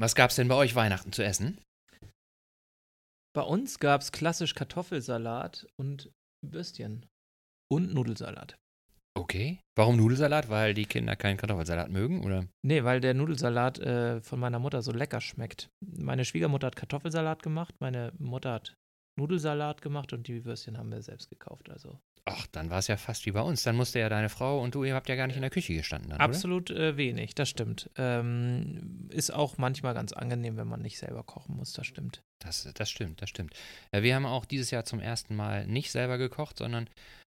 Was gab's denn bei euch Weihnachten zu essen? Bei uns gab es klassisch Kartoffelsalat und Würstchen. Und Nudelsalat. Okay. Warum Nudelsalat? Weil die Kinder keinen Kartoffelsalat mögen, oder? Nee, weil der Nudelsalat äh, von meiner Mutter so lecker schmeckt. Meine Schwiegermutter hat Kartoffelsalat gemacht, meine Mutter hat Nudelsalat gemacht und die Würstchen haben wir selbst gekauft. Also Ach, dann war es ja fast wie bei uns. Dann musste ja deine Frau und du, ihr habt ja gar nicht in der Küche gestanden. Dann, absolut äh, wenig, das stimmt. Ähm, ist auch manchmal ganz angenehm, wenn man nicht selber kochen muss, das stimmt. Das, das stimmt, das stimmt. Ja, wir haben auch dieses Jahr zum ersten Mal nicht selber gekocht, sondern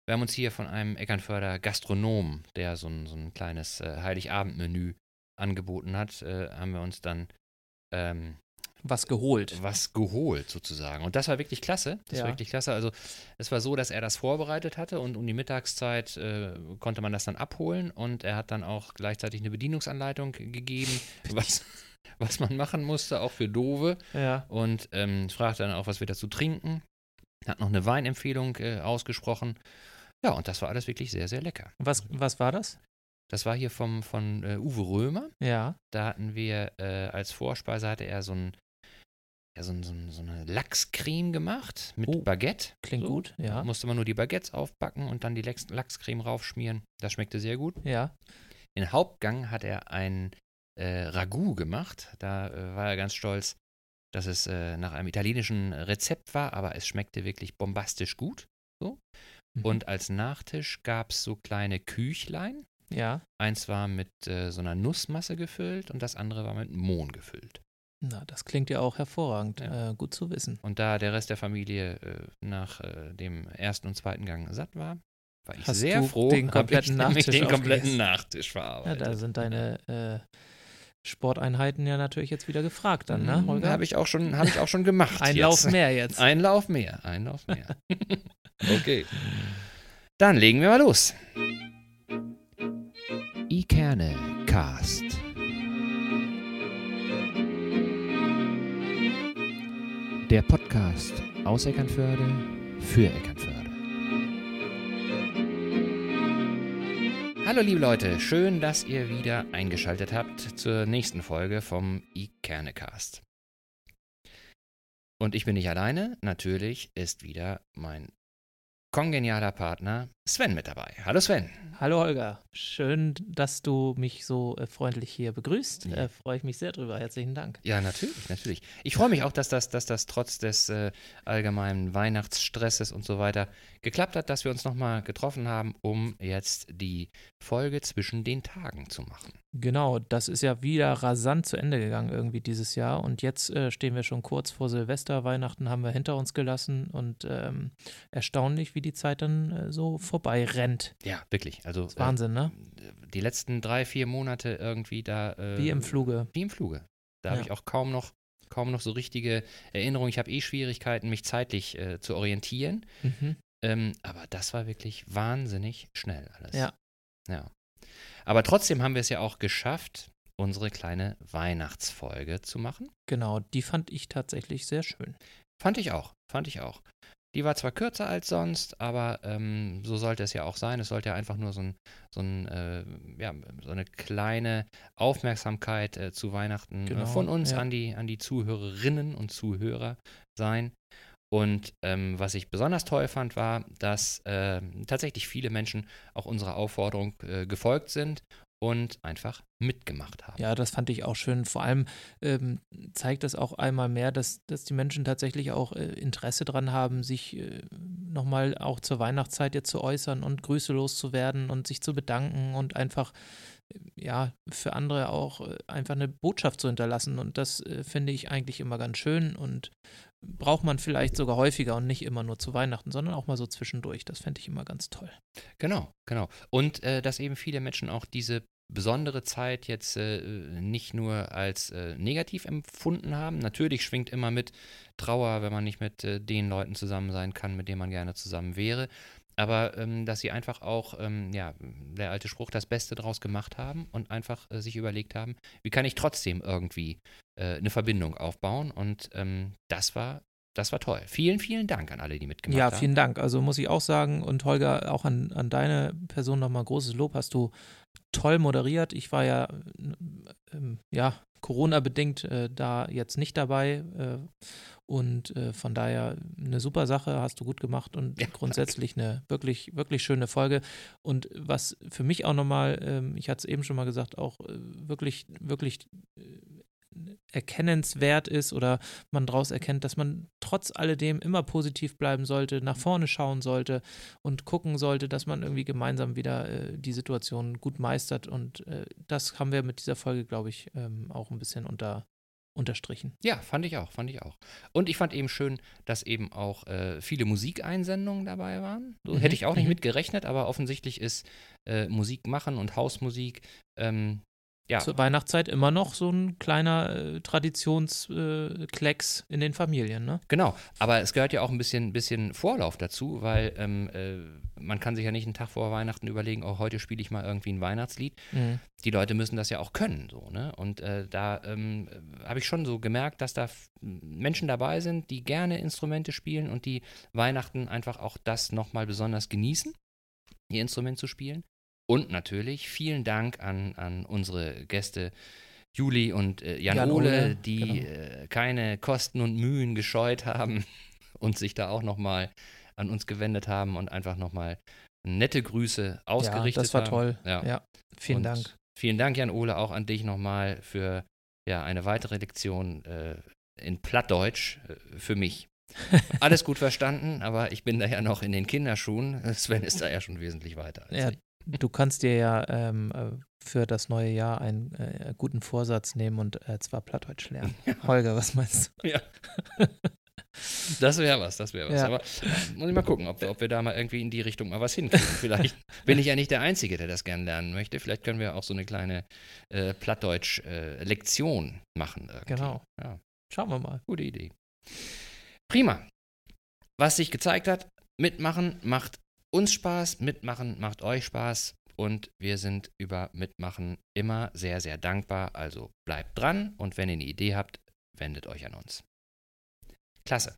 wir haben uns hier von einem Eckernförder Gastronom, der so ein, so ein kleines äh, Heiligabendmenü angeboten hat, äh, haben wir uns dann ähm, was geholt. Was geholt sozusagen. Und das war wirklich klasse. Das Ja. war wirklich klasse. Also es war so, dass er das vorbereitet hatte und um die Mittagszeit äh, konnte man das dann abholen und er hat dann auch gleichzeitig eine Bedienungsanleitung gegeben, was, was man machen musste, auch für Dove. Ja. Und ähm, fragte dann auch, was wir dazu trinken. Hat noch eine Weinempfehlung äh, ausgesprochen. Ja, und das war alles wirklich sehr, sehr lecker. Was, was war das? Das war hier vom, von äh, Uwe Römer. Ja. Da hatten wir äh, als Vorspeise hatte er so, ein, ja, so, so, so eine Lachscreme gemacht mit Oh, Baguette. Klingt So. gut, ja. Musste man nur die Baguettes aufbacken und dann die Lachs Lachscreme raufschmieren. Das schmeckte sehr gut. Ja. Den Hauptgang hat er ein äh, Ragout gemacht. Da äh, war er ganz stolz, dass es äh, nach einem italienischen Rezept war, aber es schmeckte wirklich bombastisch gut. So. Mhm. Und als Nachtisch gab es so kleine Küchlein. Ja. Eins war mit äh, so einer Nussmasse gefüllt und das andere war mit Mohn gefüllt. Na, das klingt ja auch hervorragend. Ja. Äh, gut zu wissen. Und da der Rest der Familie äh, nach äh, dem ersten und zweiten Gang satt war, war ich Hast sehr du froh, den kompletten ich Nachtisch den kompletten? Nachtisch Ja, verarbeitet. da sind deine äh, Sporteinheiten ja natürlich jetzt wieder gefragt dann, ne, Mhm, Holger? Habe ich auch schon, habe ich auch schon gemacht. Ein jetzt. Lauf mehr jetzt. Ein Lauf mehr, ein Lauf mehr. okay. Dann legen wir mal los. Ikerne Cast. Der Podcast aus Eckernförde für Eckernförde. Hallo liebe Leute, schön, dass ihr wieder eingeschaltet habt zur nächsten Folge vom Ikernecast. Und ich bin nicht alleine, natürlich ist wieder mein kongenialer Partner Sven mit dabei. Hallo Sven. Hallo Holger, schön, dass du mich so äh, freundlich hier begrüßt. Ja. Äh, Freue ich mich sehr drüber. Herzlichen Dank. Ja, natürlich, natürlich. Ich freue mich auch, dass das, dass das trotz des äh, allgemeinen Weihnachtsstresses und so weiter geklappt hat, dass wir uns nochmal getroffen haben, um jetzt die Folge zwischen den Tagen zu machen. Genau, das ist ja wieder rasant zu Ende gegangen irgendwie dieses Jahr. Und jetzt äh, stehen wir schon kurz vor Silvester. Weihnachten haben wir hinter uns gelassen und ähm, erstaunlich, wie die Zeit dann äh, so vorbei rennt. Ja, wirklich. Also Wahnsinn, ne? äh, die letzten drei, vier Monate irgendwie da. Äh, Wie im Fluge. Wie im Fluge. Da habe Ja. ich auch kaum noch, kaum noch so richtige Erinnerungen. Ich habe eh Schwierigkeiten, mich zeitlich äh, zu orientieren. Mhm. Ähm, aber das war wirklich wahnsinnig schnell alles. Ja. Ja. Aber trotzdem haben wir es ja auch geschafft, unsere kleine Weihnachtsfolge zu machen. Genau, die fand ich tatsächlich sehr schön. Fand ich auch, fand ich auch. Die war zwar kürzer als sonst, aber ähm, so sollte es ja auch sein. Es sollte ja einfach nur so, ein, so, ein, äh, ja, so eine kleine Aufmerksamkeit äh, zu Weihnachten Genau, äh, von uns ja. an, die, an die Zuhörerinnen und Zuhörer sein. Und ähm, was ich besonders toll fand, war, dass äh, tatsächlich viele Menschen auch unserer Aufforderung äh, gefolgt sind und einfach mitgemacht haben. Ja, das fand ich auch schön. Vor allem ähm, zeigt das auch einmal mehr, dass, dass die Menschen tatsächlich auch äh, Interesse dran haben, sich äh, nochmal auch zur Weihnachtszeit jetzt zu äußern und Grüße loszuwerden und sich zu bedanken und einfach äh, ja, für andere auch äh, einfach eine Botschaft zu hinterlassen. Und das äh, finde ich eigentlich immer ganz schön und braucht man vielleicht sogar häufiger und nicht immer nur zu Weihnachten, sondern auch mal so zwischendurch. Das fände ich immer ganz toll. Genau, genau. Und äh, dass eben viele Menschen auch diese besondere Zeit jetzt äh, nicht nur als äh, negativ empfunden haben. Natürlich schwingt immer mit Trauer, wenn man nicht mit äh, den Leuten zusammen sein kann, mit denen man gerne zusammen wäre. Aber ähm, dass sie einfach auch, ähm, ja, der alte Spruch, das Beste draus gemacht haben und einfach äh, sich überlegt haben, wie kann ich trotzdem irgendwie äh, eine Verbindung aufbauen. Und ähm, das war, das war toll. Vielen, vielen Dank an alle, die mitgemacht Ja, haben. vielen Dank. Also muss ich auch sagen und Holger, auch an, an deine Person nochmal großes Lob hast du toll moderiert. Ich war ja, ähm, ja Corona-bedingt äh, da jetzt nicht dabei. Äh, und äh, von daher eine super Sache, hast du gut gemacht und ja, grundsätzlich danke. eine wirklich, wirklich schöne Folge. Und was für mich auch nochmal, ähm, ich hatte es eben schon mal gesagt, auch äh, wirklich, wirklich erkennenswert ist oder man daraus erkennt, dass man trotz alledem immer positiv bleiben sollte, nach vorne schauen sollte und gucken sollte, dass man irgendwie gemeinsam wieder äh, die Situation gut meistert. Und äh, das haben wir mit dieser Folge, glaube ich, ähm, auch ein bisschen unter, unterstrichen. Ja, fand ich auch, fand ich auch. Und ich fand eben schön, dass eben auch äh, viele Musikeinsendungen dabei waren. So mhm. hätte ich auch nicht mhm. mit gerechnet, aber offensichtlich ist äh, Musik machen und Hausmusik ähm, ja. zur Weihnachtszeit immer noch so ein kleiner äh, Traditionsklecks äh, in den Familien, ne? Genau, aber es gehört ja auch ein bisschen, bisschen Vorlauf dazu, weil ähm, äh, man kann sich ja nicht einen Tag vor Weihnachten überlegen, oh, heute spiele ich mal irgendwie ein Weihnachtslied. Mhm. Die Leute müssen das ja auch können, so, ne? Und äh, da ähm, habe ich schon so gemerkt, dass da Menschen dabei sind, die gerne Instrumente spielen und die Weihnachten einfach auch das nochmal besonders genießen, ihr Instrument zu spielen. Und natürlich vielen Dank an, an unsere Gäste Juli und äh, Jan, Jan Ole, Ole, die genau. äh, keine Kosten und Mühen gescheut haben und sich da auch nochmal an uns gewendet haben und einfach nochmal nette Grüße ausgerichtet haben. Ja, das war haben. toll. Ja, ja vielen und Dank. Vielen Dank, Jan Ole, auch an dich nochmal für ja, eine weitere Lektion äh, in Plattdeutsch äh, für mich. Alles gut verstanden, aber ich bin da ja noch in den Kinderschuhen. Sven ist da ja schon wesentlich weiter. ja, ich. Du kannst dir ja ähm, äh, für das neue Jahr einen äh, guten Vorsatz nehmen und äh, zwar Plattdeutsch lernen. Holger, was meinst du? Ja. Das wäre was, das wäre was. Ja. Aber äh, muss ich mal gucken, ob wir, ob wir da mal irgendwie in die Richtung mal was hinkriegen. Vielleicht bin ich ja nicht der Einzige, der das gerne lernen möchte. Vielleicht können wir auch so eine kleine äh, Plattdeutsch-Lektion äh, machen. Irgendwie. Genau. Ja. Schauen wir mal. Gute Idee. Prima. Was sich gezeigt hat, mitmachen macht uns Spaß, mitmachen macht euch Spaß und wir sind über Mitmachen immer sehr, sehr dankbar. Also bleibt dran und wenn ihr eine Idee habt, wendet euch an uns. Klasse.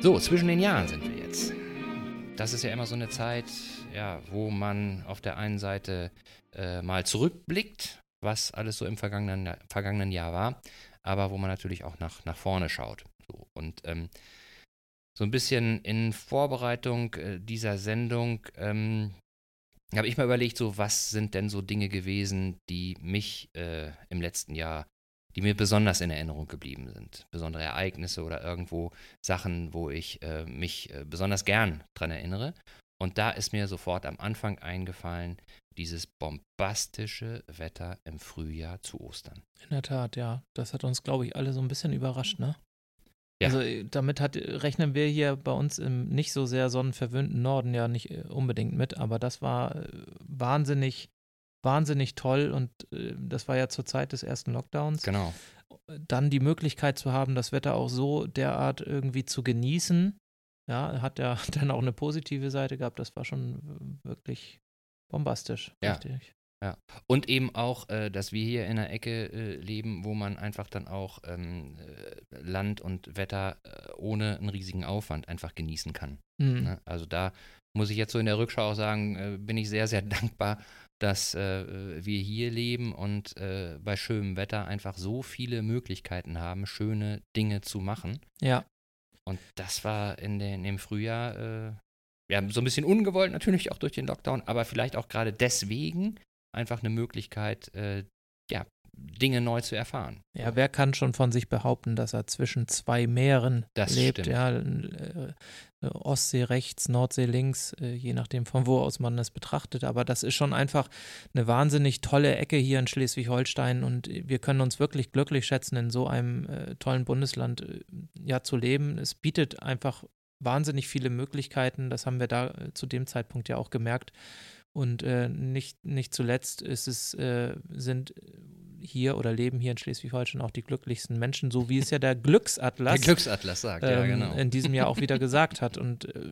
So, zwischen den Jahren sind wir jetzt. Das ist ja immer so eine Zeit, ja, wo man auf der einen Seite äh, mal zurückblickt, was alles so im vergangenen, vergangenen Jahr war, aber wo man natürlich auch nach, nach vorne schaut. So, und ähm, so ein bisschen in Vorbereitung äh, dieser Sendung ähm, habe ich mal überlegt, so was sind denn so Dinge gewesen, die mich äh, im letzten Jahr, die mir besonders in Erinnerung geblieben sind. Besondere Ereignisse oder irgendwo Sachen, wo ich äh, mich äh, besonders gern dran erinnere. Und da ist mir sofort am Anfang eingefallen, dieses bombastische Wetter im Frühjahr zu Ostern. In der Tat, ja. Das hat uns, glaube ich, alle so ein bisschen überrascht, ne? Ja. Also äh, damit hat, rechnen wir hier bei uns im nicht so sehr sonnenverwöhnten Norden ja nicht äh, unbedingt mit, aber das war äh, wahnsinnig, wahnsinnig toll und das war ja zur Zeit des ersten Lockdowns. Genau. Dann die Möglichkeit zu haben, das Wetter auch so derart irgendwie zu genießen. Ja, hat ja dann auch eine positive Seite gehabt. Das war schon wirklich bombastisch. Ja. Richtig. Ja, und eben auch, äh, dass wir hier in einer Ecke äh, leben, wo man einfach dann auch ähm, äh, Land und Wetter äh, ohne einen riesigen Aufwand einfach genießen kann. Mhm. Ne? Also da muss ich jetzt so in der Rückschau auch sagen, äh, bin ich sehr, sehr dankbar, dass äh, wir hier leben und bei schönem Wetter einfach so viele Möglichkeiten haben, schöne Dinge zu machen. Ja. Und das war in den, im Frühjahr ja, so ein bisschen ungewollt natürlich auch durch den Lockdown, aber vielleicht auch gerade deswegen einfach eine Möglichkeit, äh, ja, Dinge neu zu erfahren. Ja, wer kann schon von sich behaupten, dass er zwischen zwei Meeren das lebt? Stimmt. Ja, äh, Ostsee rechts, Nordsee links, äh, je nachdem von wo aus man das betrachtet. Aber das ist schon einfach eine wahnsinnig tolle Ecke hier in Schleswig-Holstein und wir können uns wirklich glücklich schätzen, in so einem äh, tollen Bundesland äh, ja zu leben. Es bietet einfach wahnsinnig viele Möglichkeiten. Das haben wir da äh, zu dem Zeitpunkt ja auch gemerkt. Und äh, nicht, nicht zuletzt ist es, äh, sind hier oder leben hier in Schleswig-Holstein auch die glücklichsten Menschen, so wie es ja der Glücksatlas, der Glücksatlas sagt, ähm, ja, genau. in diesem Jahr auch wieder gesagt hat. Und äh,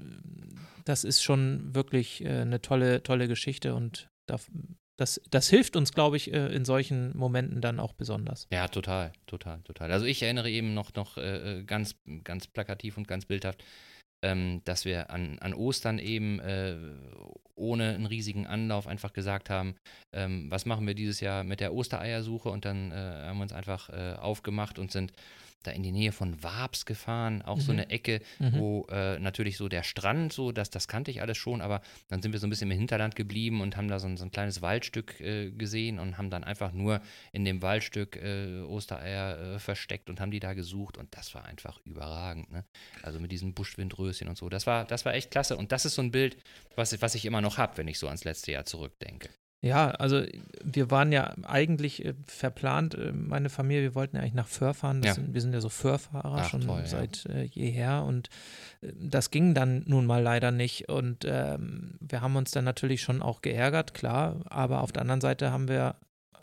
das ist schon wirklich äh, eine tolle, tolle Geschichte und darf, das, das hilft uns, glaube ich, äh, in solchen Momenten dann auch besonders. Ja, total, total, total. Also ich erinnere eben noch, noch äh, ganz, ganz plakativ und ganz bildhaft ähm, dass wir an, an Ostern eben äh, ohne einen riesigen Anlauf einfach gesagt haben, ähm, was machen wir dieses Jahr mit der Ostereiersuche? Und dann äh, haben wir uns einfach äh, aufgemacht und sind da in die Nähe von Wabs gefahren, auch mhm. so eine Ecke, mhm. wo äh, natürlich so der Strand, so, das, das kannte ich alles schon, aber dann sind wir so ein bisschen im Hinterland geblieben und haben da so ein, so ein kleines Waldstück äh, gesehen und haben dann einfach nur in dem Waldstück äh, Ostereier äh, versteckt und haben die da gesucht und das war einfach überragend, ne? Also mit diesen Buschwindröschen und so, das war, das war echt klasse und das ist so ein Bild, was, was ich immer noch habe, wenn ich so ans letzte Jahr zurückdenke. Ja, also wir waren ja eigentlich äh, verplant, äh, meine Familie, wir wollten ja eigentlich nach Föhr fahren. Ja. Sind, wir sind ja so Föhrfahrer schon toll, seit ja. äh, jeher und äh, das ging dann nun mal leider nicht. Und ähm, wir haben uns dann natürlich schon auch geärgert, klar, aber auf der anderen Seite haben wir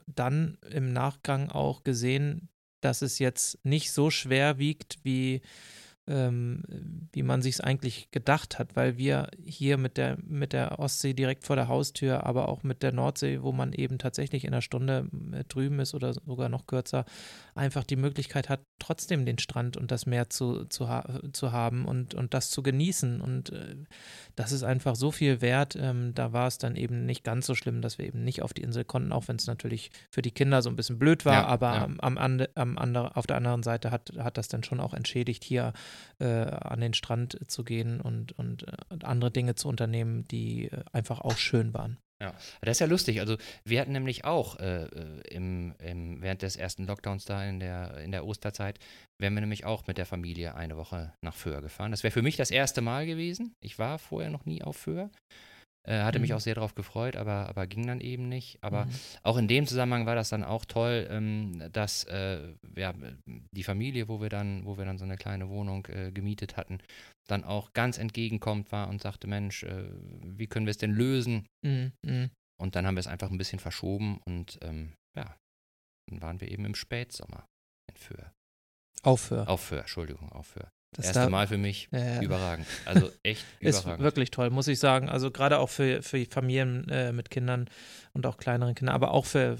dann im Nachgang auch gesehen, dass es jetzt nicht so schwer wiegt, wie ähm, wie man sich es eigentlich gedacht hat, weil wir hier mit der, mit der Ostsee direkt vor der Haustür, aber auch mit der Nordsee, wo man eben tatsächlich in einer Stunde äh, drüben ist oder sogar noch kürzer, einfach die Möglichkeit hat, trotzdem den Strand und das Meer zu, zu, ha zu haben und, und das zu genießen. Und äh, das ist einfach so viel wert. Ähm, da war es dann eben nicht ganz so schlimm, dass wir eben nicht auf die Insel konnten, auch wenn es natürlich für die Kinder so ein bisschen blöd war, ja, aber ja. Am, am, am auf der anderen Seite hat, hat das dann schon auch entschädigt, hier äh, an den Strand zu gehen und, und, und, äh, andere Dinge zu unternehmen, die äh, einfach auch schön waren. Ja, das ist ja lustig. Also wir hatten nämlich auch äh, äh, im, im, während des ersten Lockdowns da in der, in der Osterzeit, wären wir nämlich auch mit der Familie eine Woche nach Föhr gefahren. Das wäre für mich das erste Mal gewesen. Ich war vorher noch nie auf Föhr. Äh, hatte mhm. mich auch sehr darauf gefreut, aber, aber ging dann eben nicht. Aber mhm. auch in dem Zusammenhang war das dann auch toll, ähm, dass äh, ja, die Familie, wo wir dann, wo wir dann so eine kleine Wohnung äh, gemietet hatten, dann auch ganz entgegenkommt war und sagte, Mensch, äh, wie können wir es denn lösen? Mhm. mhm. Und dann haben wir es einfach ein bisschen verschoben und ähm, ja, dann waren wir eben im Spätsommer in Föhr. Auf Föhr. Auf Föhr, Entschuldigung, auf Föhr. Das erste da, Mal für mich äh, überragend. Also echt überragend. Ist wirklich toll, muss ich sagen. Also gerade auch für, für Familien äh, mit Kindern und auch kleineren Kindern, aber auch für,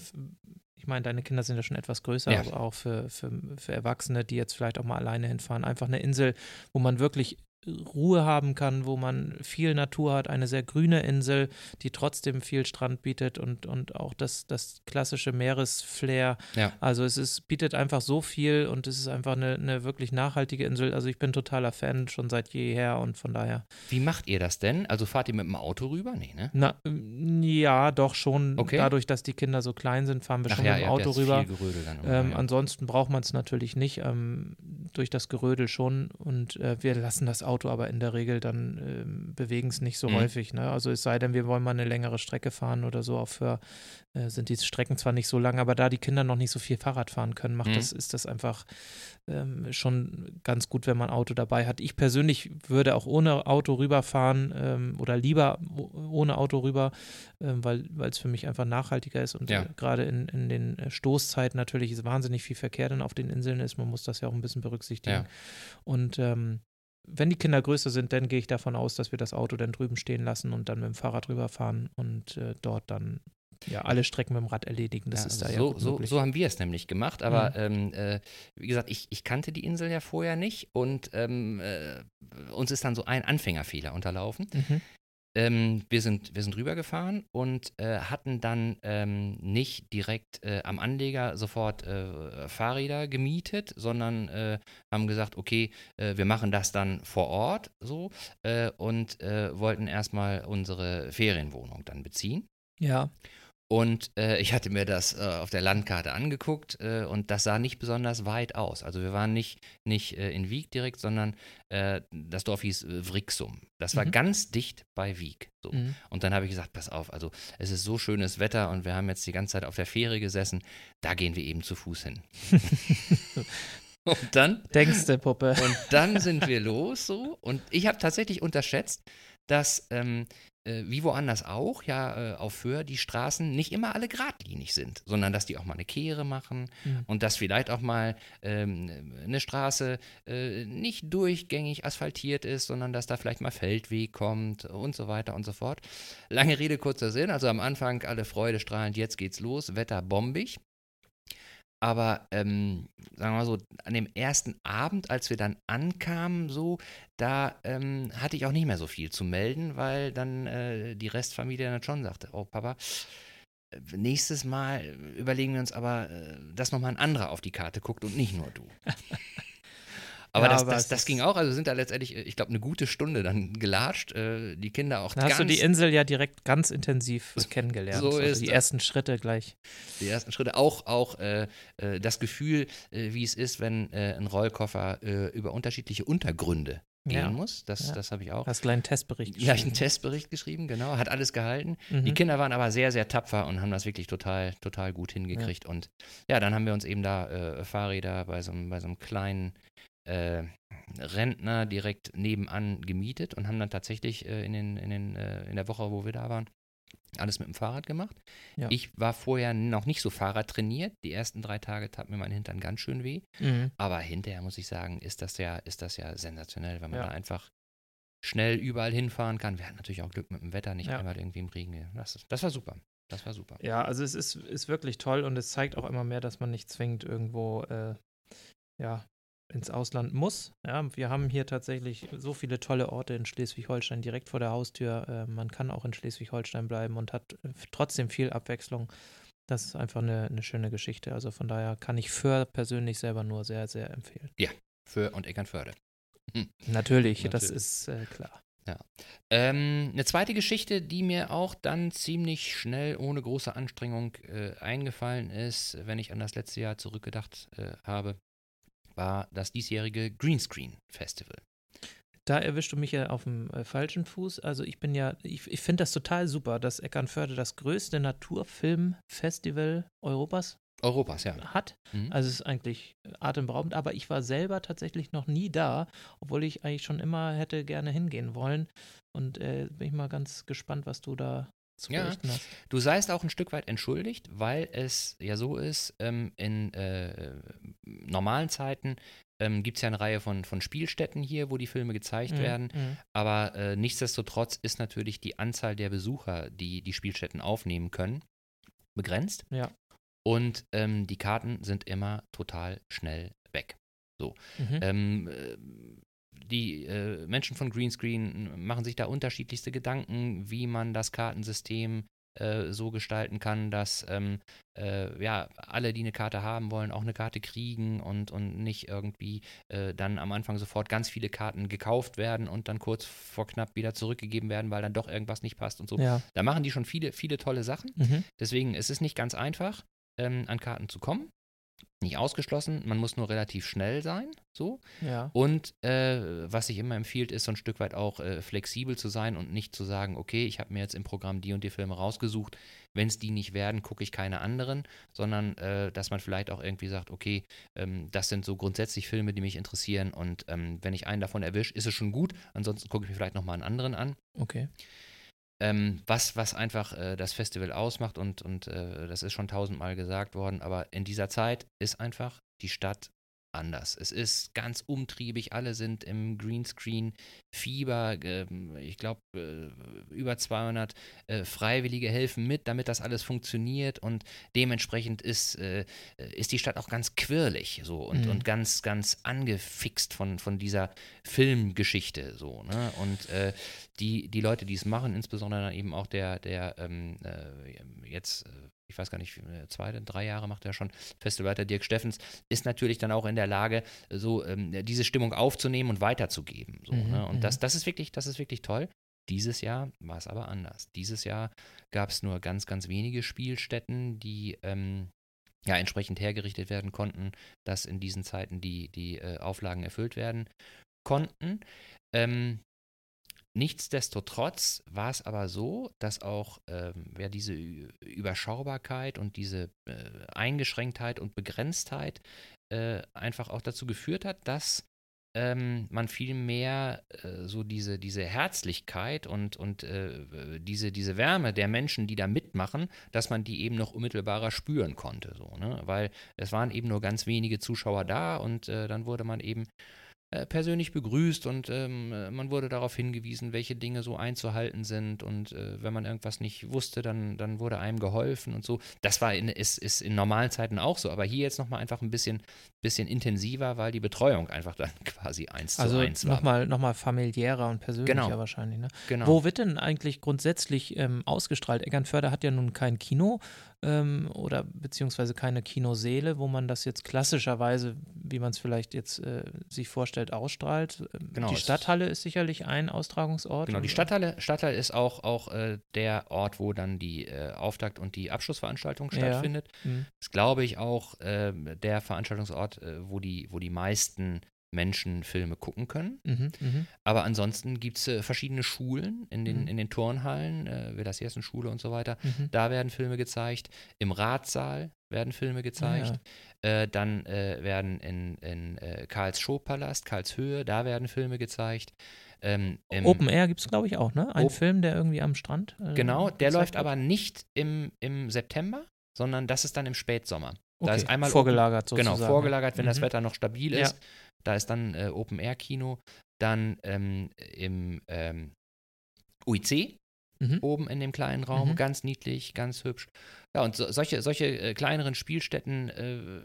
ich meine, deine Kinder sind ja schon etwas größer, ja. aber auch für, für, für Erwachsene, die jetzt vielleicht auch mal alleine hinfahren. Einfach eine Insel, wo man wirklich Ruhe haben kann, wo man viel Natur hat, eine sehr grüne Insel, die trotzdem viel Strand bietet und, und auch das, das klassische Meeresflair. Ja. Also es ist, bietet einfach so viel und es ist einfach eine, eine wirklich nachhaltige Insel. Also ich bin totaler Fan schon seit jeher und von daher. Wie macht ihr das denn? Also fahrt ihr mit dem Auto rüber? Nee, ne? Na, ja, doch schon. Okay. Dadurch, dass die Kinder so klein sind, fahren wir Ach schon ja, mit dem Auto rüber. Ähm, ja. Ansonsten braucht man es natürlich nicht. Ähm, durch das Gerödel schon und äh, wir lassen das Auto aber in der Regel dann äh, bewegen es nicht so mhm. häufig. Ne? Also es sei denn, wir wollen mal eine längere Strecke fahren oder so. Auf für, äh, sind die Strecken zwar nicht so lang, aber da die Kinder noch nicht so viel Fahrrad fahren können, macht mhm. das, ist das einfach ähm, schon ganz gut, wenn man ein Auto dabei hat. Ich persönlich würde auch ohne Auto rüberfahren ähm, oder lieber ohne Auto rüber, ähm, weil es für mich einfach nachhaltiger ist und ja. äh, gerade in, in den Stoßzeiten natürlich ist wahnsinnig viel Verkehr dann auf den Inseln ist. Man muss das ja auch ein bisschen berücksichtigen. Ja. Und ähm, wenn die Kinder größer sind, dann gehe ich davon aus, dass wir das Auto dann drüben stehen lassen und dann mit dem Fahrrad rüberfahren und äh, dort dann ja, alle Strecken mit dem Rad erledigen. Das ja, ist da so, ja so, so haben wir es nämlich gemacht. Aber mhm. ähm, äh, wie gesagt, ich, ich kannte die Insel ja vorher nicht und ähm, äh, uns ist dann so ein Anfängerfehler unterlaufen. Mhm. Ähm, wir, sind, wir sind rübergefahren und äh, hatten dann ähm, nicht direkt äh, am Anleger sofort äh, Fahrräder gemietet, sondern äh, haben gesagt, okay, äh, wir machen das dann vor Ort so äh, und wollten erstmal unsere Ferienwohnung dann beziehen. Ja. Und äh, ich hatte mir das äh, auf der Landkarte angeguckt äh, und das sah nicht besonders weit aus. Also wir waren nicht, nicht äh, in Wieg direkt, sondern äh, das Dorf hieß äh, Vrixum. Das war mhm. ganz dicht bei Wieg. So. Mhm. Und dann habe ich gesagt, pass auf, also es ist so schönes Wetter und wir haben jetzt die ganze Zeit auf der Fähre gesessen, da gehen wir eben zu Fuß hin. und dann. Denkste, Puppe. Und dann sind wir los so. Und ich habe tatsächlich unterschätzt, dass ähm, äh, wie woanders auch, ja, äh, auf Föhr die Straßen nicht immer alle geradlinig sind, sondern dass die auch mal eine Kehre machen mhm. und dass vielleicht auch mal ähm, eine Straße äh, nicht durchgängig asphaltiert ist, sondern dass da vielleicht mal Feldweg kommt und so weiter und so fort. Lange Rede, kurzer Sinn. Also am Anfang alle Freude strahlend, jetzt geht's los, Wetter bombig. Aber ähm, sagen wir mal so, an dem ersten Abend, als wir dann ankamen, so, da ähm, hatte ich auch nicht mehr so viel zu melden, weil dann äh, die Restfamilie dann schon sagte, oh Papa, äh, nächstes Mal überlegen wir uns aber, äh, dass nochmal ein anderer auf die Karte guckt und nicht nur du. Aber, ja, das, aber das, das ging auch, also sind da letztendlich, ich glaube, eine gute Stunde dann gelatscht. Äh, die Kinder auch Dann hast du die Insel ja direkt ganz intensiv kennengelernt. So also ist die das. ersten Schritte gleich. Die ersten Schritte, auch, auch äh, äh das Gefühl, äh, wie es ist, wenn äh, ein Rollkoffer äh, über unterschiedliche Untergründe gehen ja. muss. Das, ja. das habe ich auch. Hast gleich einen Testbericht geschrieben. Gleich einen Testbericht geschrieben, genau. Hat alles gehalten. Mhm. Die Kinder waren aber sehr, sehr tapfer und haben das wirklich total, total gut hingekriegt. Ja. Und ja, dann haben wir uns eben da äh, Fahrräder bei so, bei so einem kleinen äh, Rentner direkt nebenan gemietet und haben dann tatsächlich äh, in, den, in, den, äh, in der Woche, wo wir da waren, alles mit dem Fahrrad gemacht. Ja. Ich war vorher noch nicht so Fahrrad trainiert. Die ersten drei Tage tat mir mein Hintern ganz schön weh. Mhm. Aber hinterher muss ich sagen, ist das ja, ist das ja sensationell, weil man ja. da einfach schnell überall hinfahren kann. Wir hatten natürlich auch Glück mit dem Wetter, nicht ja. einmal irgendwie im Regen. Das, das war super. Das war super. Ja, also es ist, ist wirklich toll und es zeigt auch immer mehr, dass man nicht zwingend irgendwo äh, ja, ins Ausland muss. Ja, wir haben hier tatsächlich so viele tolle Orte in Schleswig-Holstein direkt vor der Haustür. Äh, man kann auch in Schleswig-Holstein bleiben und hat trotzdem viel Abwechslung. Das ist einfach eine, eine schöne Geschichte. Also von daher kann ich Föhr persönlich selber nur sehr, sehr empfehlen. Ja, Föhr und Eckernförde. Hm. Natürlich, Natürlich, das ist äh, klar. Ja. Ähm, eine zweite Geschichte, die mir auch dann ziemlich schnell ohne große Anstrengung äh, eingefallen ist, wenn ich an das letzte Jahr zurückgedacht äh, habe, war das diesjährige Greenscreen Festival. Da erwischst du mich ja auf dem äh, falschen Fuß. Also ich bin ja, ich, ich finde das total super, dass Eckernförde das größte Naturfilmfestival Europas Europas, ja. Hat. Mhm. Also es ist eigentlich atemberaubend, aber ich war selber tatsächlich noch nie da, obwohl ich eigentlich schon immer hätte gerne hingehen wollen. Und äh, bin ich mal ganz gespannt, was du da zu ja, hast. Du seist auch ein Stück weit entschuldigt, weil es ja so ist, ähm, in äh, normalen Zeiten ähm, gibt es ja eine Reihe von, von Spielstätten hier, wo die Filme gezeigt mhm, werden. Mhm. Aber äh, nichtsdestotrotz ist natürlich die Anzahl der Besucher, die die Spielstätten aufnehmen können, begrenzt. Ja. Und ähm, die Karten sind immer total schnell weg. So. Mhm. Ähm, äh, die äh, Menschen von Greenscreen machen sich da unterschiedlichste Gedanken, wie man das Kartensystem äh, so gestalten kann, dass ähm, äh, ja, alle, die eine Karte haben wollen, auch eine Karte kriegen und, und nicht irgendwie äh, dann am Anfang sofort ganz viele Karten gekauft werden und dann kurz vor knapp wieder zurückgegeben werden, weil dann doch irgendwas nicht passt und so. Ja. Da machen die schon viele, viele tolle Sachen. Mhm. Deswegen ist es nicht ganz einfach, ähm, an Karten zu kommen nicht ausgeschlossen, man muss nur relativ schnell sein, so. Ja. Und äh, was sich immer empfiehlt, ist so ein Stück weit auch äh, flexibel zu sein und nicht zu sagen, okay, ich habe mir jetzt im Programm die und die Filme rausgesucht, wenn es die nicht werden, gucke ich keine anderen, sondern äh, dass man vielleicht auch irgendwie sagt, okay, ähm, das sind so grundsätzlich Filme, die mich interessieren und ähm, wenn ich einen davon erwische, ist es schon gut, ansonsten gucke ich mir vielleicht nochmal einen anderen an. Okay. Ähm, was, was einfach äh, das Festival ausmacht und, und äh, das ist schon tausendmal gesagt worden, aber in dieser Zeit ist einfach die Stadt anders. Es ist ganz umtriebig, alle sind im Greenscreen-Fieber. Ähm, ich glaube, äh, über 200 äh, Freiwillige helfen mit, damit das alles funktioniert und dementsprechend ist, äh, ist die Stadt auch ganz quirlig so und, mhm. und ganz, ganz angefixt von, von dieser Filmgeschichte so. Ne? Und die, die Leute, die es machen, insbesondere dann eben auch der, der ähm, äh, jetzt ich weiß gar nicht, äh, zwei, drei Jahre macht er schon Festivalleiter Dirk Steffens, ist natürlich dann auch in der Lage, so ähm, diese Stimmung aufzunehmen und weiterzugeben. So, mhm, ne? Und das, mhm. das ist wirklich, das ist wirklich toll. Dieses Jahr war es aber anders. Dieses Jahr gab es nur ganz, ganz wenige Spielstätten, die ähm, ja entsprechend hergerichtet werden konnten, dass in diesen Zeiten die, die äh, Auflagen erfüllt werden konnten. Ähm, Nichtsdestotrotz war es aber so, dass auch ähm, ja, diese Überschaubarkeit und diese äh, Eingeschränktheit und Begrenztheit äh, einfach auch dazu geführt hat, dass ähm, man viel mehr äh, so diese, diese Herzlichkeit und, und äh, diese, diese Wärme der Menschen, die da mitmachen, dass man die eben noch unmittelbarer spüren konnte. So, ne? Weil es waren eben nur ganz wenige Zuschauer da und äh, dann wurde man eben persönlich begrüßt und ähm, äh, man wurde darauf hingewiesen, welche Dinge so einzuhalten sind und äh, wenn man irgendwas nicht wusste, dann, dann wurde einem geholfen und so. Das war in, ist, ist in normalen Zeiten auch so, aber hier jetzt nochmal einfach ein bisschen, bisschen intensiver, weil die Betreuung einfach dann quasi eins also zu eins war. Nochmal noch mal familiärer und persönlicher Genau. wahrscheinlich. Ne? Genau. Wo wird denn eigentlich grundsätzlich ähm, ausgestrahlt? Eckernförde hat ja nun kein Kino ähm, oder beziehungsweise keine Kinoseele, wo man das jetzt klassischerweise, wie man es vielleicht jetzt äh, sich vorstellt, ausstrahlt. Ähm, Genau, Die Stadthalle ist sicherlich ein Austragungsort. Genau, die Stadthalle, Stadthalle ist auch, auch äh, der Ort, wo dann die äh, Auftakt- und die Abschlussveranstaltung Ja. stattfindet. Hm. ist, glaube ich, auch ähm, der Veranstaltungsort, äh, wo, die, wo die meisten Menschen Filme gucken können. Mhm, mhm. Aber ansonsten gibt es äh, verschiedene Schulen in den, Mhm. in den Turnhallen, äh, Schule und so weiter. Mhm. Da werden Filme gezeigt. Im Ratsaal werden Filme gezeigt. Äh, dann äh, werden in, in äh, Karls Showpalast, Karlshöhe, da werden Filme gezeigt. Ähm, Open Air gibt es, glaube ich, auch, ne? Ein Op- Film, der irgendwie am Strand. Äh, Genau, der läuft wird. aber nicht im, im September, sondern das ist dann im Spätsommer. Da Okay, ist einmal vorgelagert Genau, sozusagen. vorgelagert, wenn das Mhm. Wetter noch stabil Ja. Da ist dann äh, Open-Air-Kino. Dann ähm, im ähm, UIC, Mhm. oben in dem kleinen Raum, Mhm. ganz niedlich, ganz hübsch. Ja, und so, solche, solche äh, kleineren Spielstätten äh,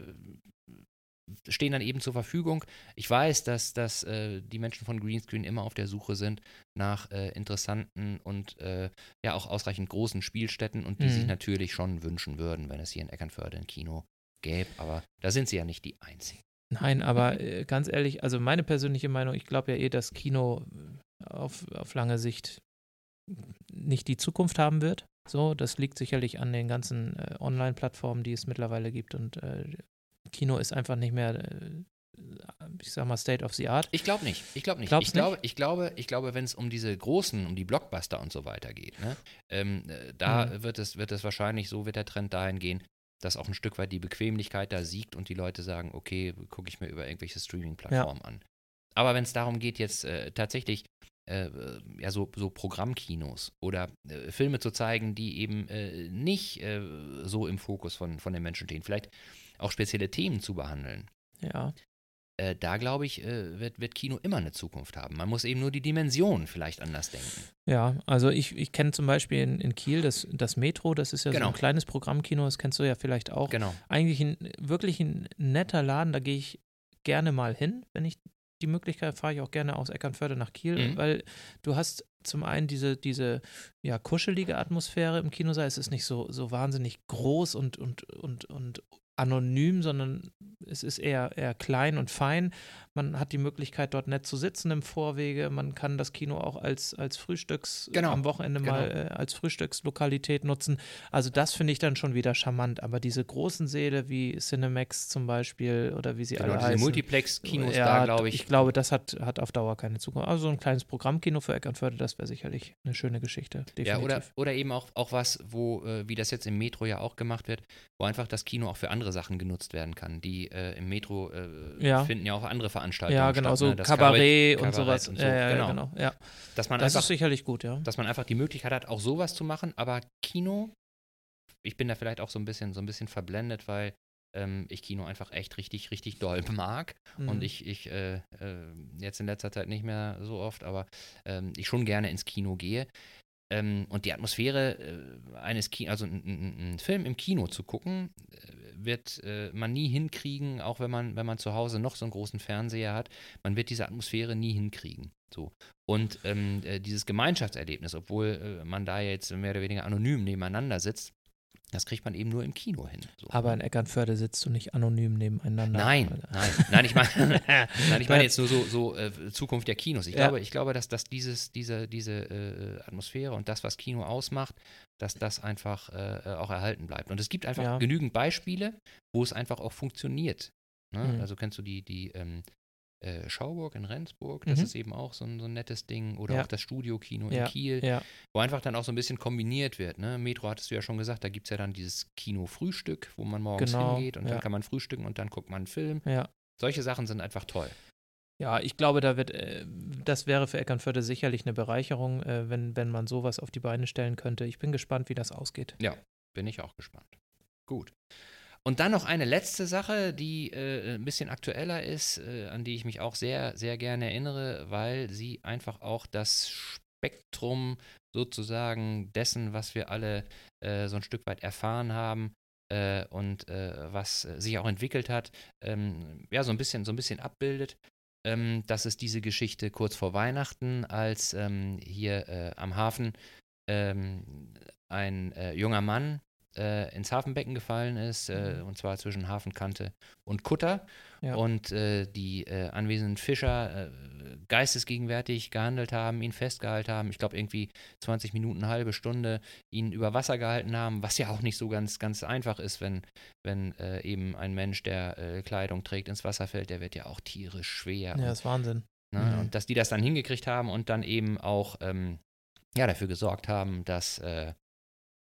stehen dann eben zur Verfügung. Ich weiß, dass, dass äh, die Menschen von Greenscreen immer auf der Suche sind nach äh, interessanten und äh, ja auch ausreichend großen Spielstätten und die Mhm. sich natürlich schon wünschen würden, wenn es hier in Eckernförde ein Kino gäbe. Aber da sind sie ja nicht die Einzigen. Nein, aber äh, ganz ehrlich, also meine persönliche Meinung, ich glaube ja eh, dass Kino auf, auf lange Sicht nicht die Zukunft haben wird. So, das liegt sicherlich an den ganzen äh, Online-Plattformen, die es mittlerweile gibt und äh, Kino ist einfach nicht mehr, äh, ich sag mal, State of the Art. Ich glaube nicht. Ich glaube nicht. Glaubst ich glaube, ich glaube, ich glaube, wenn es um diese großen, um die Blockbuster und so weiter geht, ne, ähm, äh, da Mhm. wird es, wird es wahrscheinlich, so wird der Trend dahin gehen, dass auch ein Stück weit die Bequemlichkeit da siegt und die Leute sagen, okay, gucke ich mir über irgendwelche Streaming-Plattformen an. Aber wenn es darum geht, jetzt äh, tatsächlich äh, äh, ja so, so Programmkinos oder äh, Filme zu zeigen, die eben äh, nicht äh, so im Fokus von, von den Menschen stehen, vielleicht auch spezielle Themen zu behandeln, Ja. Äh, da glaube ich, äh, wird, wird Kino immer eine Zukunft haben. Man muss eben nur die Dimension vielleicht anders denken. Ja, also ich, ich kenne zum Beispiel in, in Kiel das, das Metro, das ist ja so Genau. ein kleines Programmkino, das kennst du ja vielleicht auch. Genau. Eigentlich ein wirklich ein netter Laden, da gehe ich gerne mal hin, wenn ich die Möglichkeit fahre ich auch gerne aus Eckernförde nach Kiel, Mhm. weil du hast zum einen diese, diese ja, kuschelige Atmosphäre im Kinosaal. Es ist nicht so, so wahnsinnig groß und, und, und, und anonym, sondern es ist eher, eher klein und fein. Man hat die Möglichkeit, dort nett zu sitzen im Vorwege. Man kann das Kino auch als, als Frühstücks, Genau, am Wochenende mal genau. äh, als Frühstückslokalität nutzen. Also das finde ich dann schon wieder charmant. Aber diese großen Säle wie Cinemax zum Beispiel oder wie sie genau alle diese heißen. Multiplex-Kinos ja, da, glaube ich. Ich glaube, das hat, hat auf Dauer keine Zukunft. Also so ein kleines Programmkino für Eckernförde, das wäre sicherlich eine schöne Geschichte. Definitiv. Ja, oder, oder eben auch, auch was, wo, äh, wie das jetzt im Metro ja auch gemacht wird, wo einfach das Kino auch für andere Sachen genutzt werden kann. Die äh, im Metro äh, Ja. finden ja auch andere Veranstaltungen ja, genau, statt. so ne? Das Kabarett, und Kabarett sowas. und so, Ja, ja, genau. genau. Ja. Dass man Das ist einfach sicherlich gut, ja. dass man einfach die Möglichkeit hat, auch sowas zu machen, aber Kino, ich bin da vielleicht auch so ein bisschen, so ein bisschen verblendet, weil ähm, ich Kino einfach echt richtig, richtig doll mag. Und Mhm. ich, ich äh, äh, jetzt in letzter Zeit nicht mehr so oft, aber ähm, ich schon gerne ins Kino gehe. Ähm, und die Atmosphäre äh, eines Kinos, also einen Film im Kino zu gucken, äh, wird äh, man nie hinkriegen, auch wenn man, wenn man zu Hause noch so einen großen Fernseher hat. Man wird diese Atmosphäre nie hinkriegen. So. Und ähm, äh, dieses Gemeinschaftserlebnis, obwohl äh, man da jetzt mehr oder weniger anonym nebeneinander sitzt, das kriegt man eben nur im Kino hin. So. Aber in Eckernförde sitzt du nicht anonym nebeneinander. Nein, nein, nein, ich meine, nein, ich meine jetzt nur so, so äh, Zukunft der Kinos. Ich Ja. glaube, ich glaube, dass, dass dieses, diese, diese äh, Atmosphäre und das, was Kino ausmacht, dass das einfach äh, auch erhalten bleibt. Und es gibt einfach Ja. genügend Beispiele, wo es einfach auch funktioniert. Ne? Mhm. Also kennst du die, die ähm, äh, Schauburg in Rendsburg, das Mhm. ist eben auch so ein, so ein nettes Ding. Oder Ja. auch das Studiokino Ja, in Kiel, Ja, wo einfach dann auch so ein bisschen kombiniert wird. Ne? Metro hattest du ja schon gesagt, da gibt es ja dann dieses Kino-Frühstück, wo man morgens Genau, hingeht und ja. dann kann man frühstücken und dann guckt man einen Film. ja. Solche Sachen sind einfach toll. Ja, ich glaube, da wird, äh, das wäre für Eckernförde sicherlich eine Bereicherung, äh, wenn, wenn man sowas auf die Beine stellen könnte. Ich bin gespannt, wie das ausgeht. Bin ich auch gespannt. Gut. Und dann noch eine letzte Sache, die äh, ein bisschen aktueller ist, äh, an die ich mich auch sehr, sehr gerne erinnere, weil sie einfach auch das Spektrum sozusagen dessen, was wir alle äh, so ein Stück weit erfahren haben, äh, und äh, was sich auch entwickelt hat, ähm, ja, so ein bisschen, so ein bisschen abbildet. Ähm, das ist diese Geschichte kurz vor Weihnachten, als ähm, hier äh, am Hafen ähm, ein junger Mann äh, ins Hafenbecken gefallen ist, äh, mhm. und zwar zwischen Hafenkante und Kutter. Ja. Und äh, die äh, anwesenden Fischer äh, geistesgegenwärtig gehandelt haben, ihn festgehalten haben. Ich glaube, irgendwie 20 Minuten, halbe Stunde ihn über Wasser gehalten haben, was ja auch nicht so ganz, ganz einfach ist, wenn, wenn äh, eben ein Mensch, der Kleidung trägt, ins Wasser fällt, der wird ja auch tierisch schwer. Ja, das ist Wahnsinn. Ne? Mhm. Und dass die das dann hingekriegt haben und dann eben auch ähm, ja, dafür gesorgt haben, dass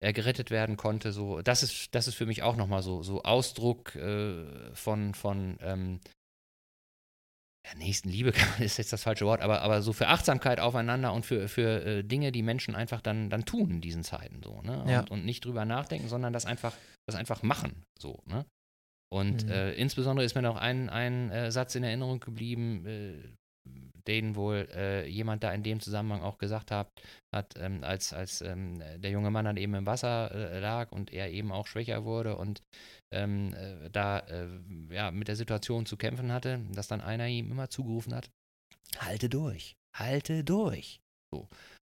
er gerettet werden konnte. So, das ist, das ist für mich auch nochmal so, so Ausdruck äh, von, von ähm, ja, Nächstenliebe ist jetzt das falsche Wort, aber, aber so für Achtsamkeit aufeinander und für, für äh, Dinge, die Menschen einfach dann, dann tun in diesen Zeiten so, ne? Und, ja. und nicht drüber nachdenken, sondern das einfach, das einfach machen. So, ne? Und mhm. äh, insbesondere ist mir noch ein, ein äh, Satz in Erinnerung geblieben, äh, den wohl äh, jemand da in dem Zusammenhang auch gesagt hat, hat ähm, als, als ähm, der junge Mann dann eben im Wasser äh, lag und er eben auch schwächer wurde und ähm, äh, da äh, ja, mit der Situation zu kämpfen hatte, dass dann einer ihm immer zugerufen hat, halte durch, halte durch. So.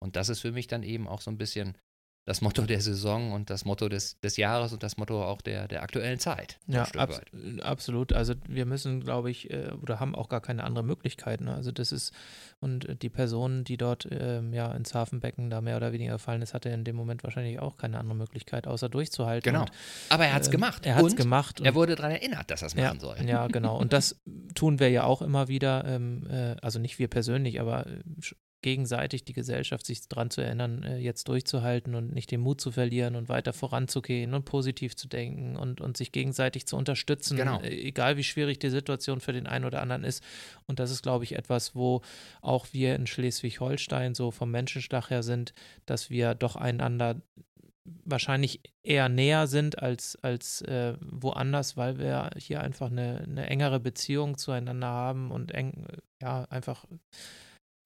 Und das ist für mich dann eben auch so ein bisschen das Motto der Saison und das Motto des, des Jahres und das Motto auch der, der aktuellen Zeit. Ja, abs absolut. Also wir müssen, glaube ich, äh, oder haben auch gar keine andere Möglichkeit. Ne? Also das ist, und die Person, die dort ähm, ja ins Hafenbecken da mehr oder weniger gefallen ist, hatte in dem Moment wahrscheinlich auch keine andere Möglichkeit, außer durchzuhalten. Genau. Und, Aber er hat es äh, gemacht. Er hat es gemacht. er wurde daran erinnert, dass er es machen ja, soll. Ja, genau. Und das tun wir ja auch immer wieder. Ähm, äh, also nicht wir persönlich, aber äh, gegenseitig die Gesellschaft sich daran zu erinnern, äh, jetzt durchzuhalten und nicht den Mut zu verlieren und weiter voranzugehen und positiv zu denken und, und sich gegenseitig zu unterstützen, genau. Äh, egal wie schwierig die Situation für den einen oder anderen ist. Und das ist, glaube ich, etwas, wo auch wir in Schleswig-Holstein so vom Menschenschlag her sind, dass wir doch einander wahrscheinlich eher näher sind als, als äh, woanders, weil wir hier einfach eine, eine engere Beziehung zueinander haben und eng, ja, einfach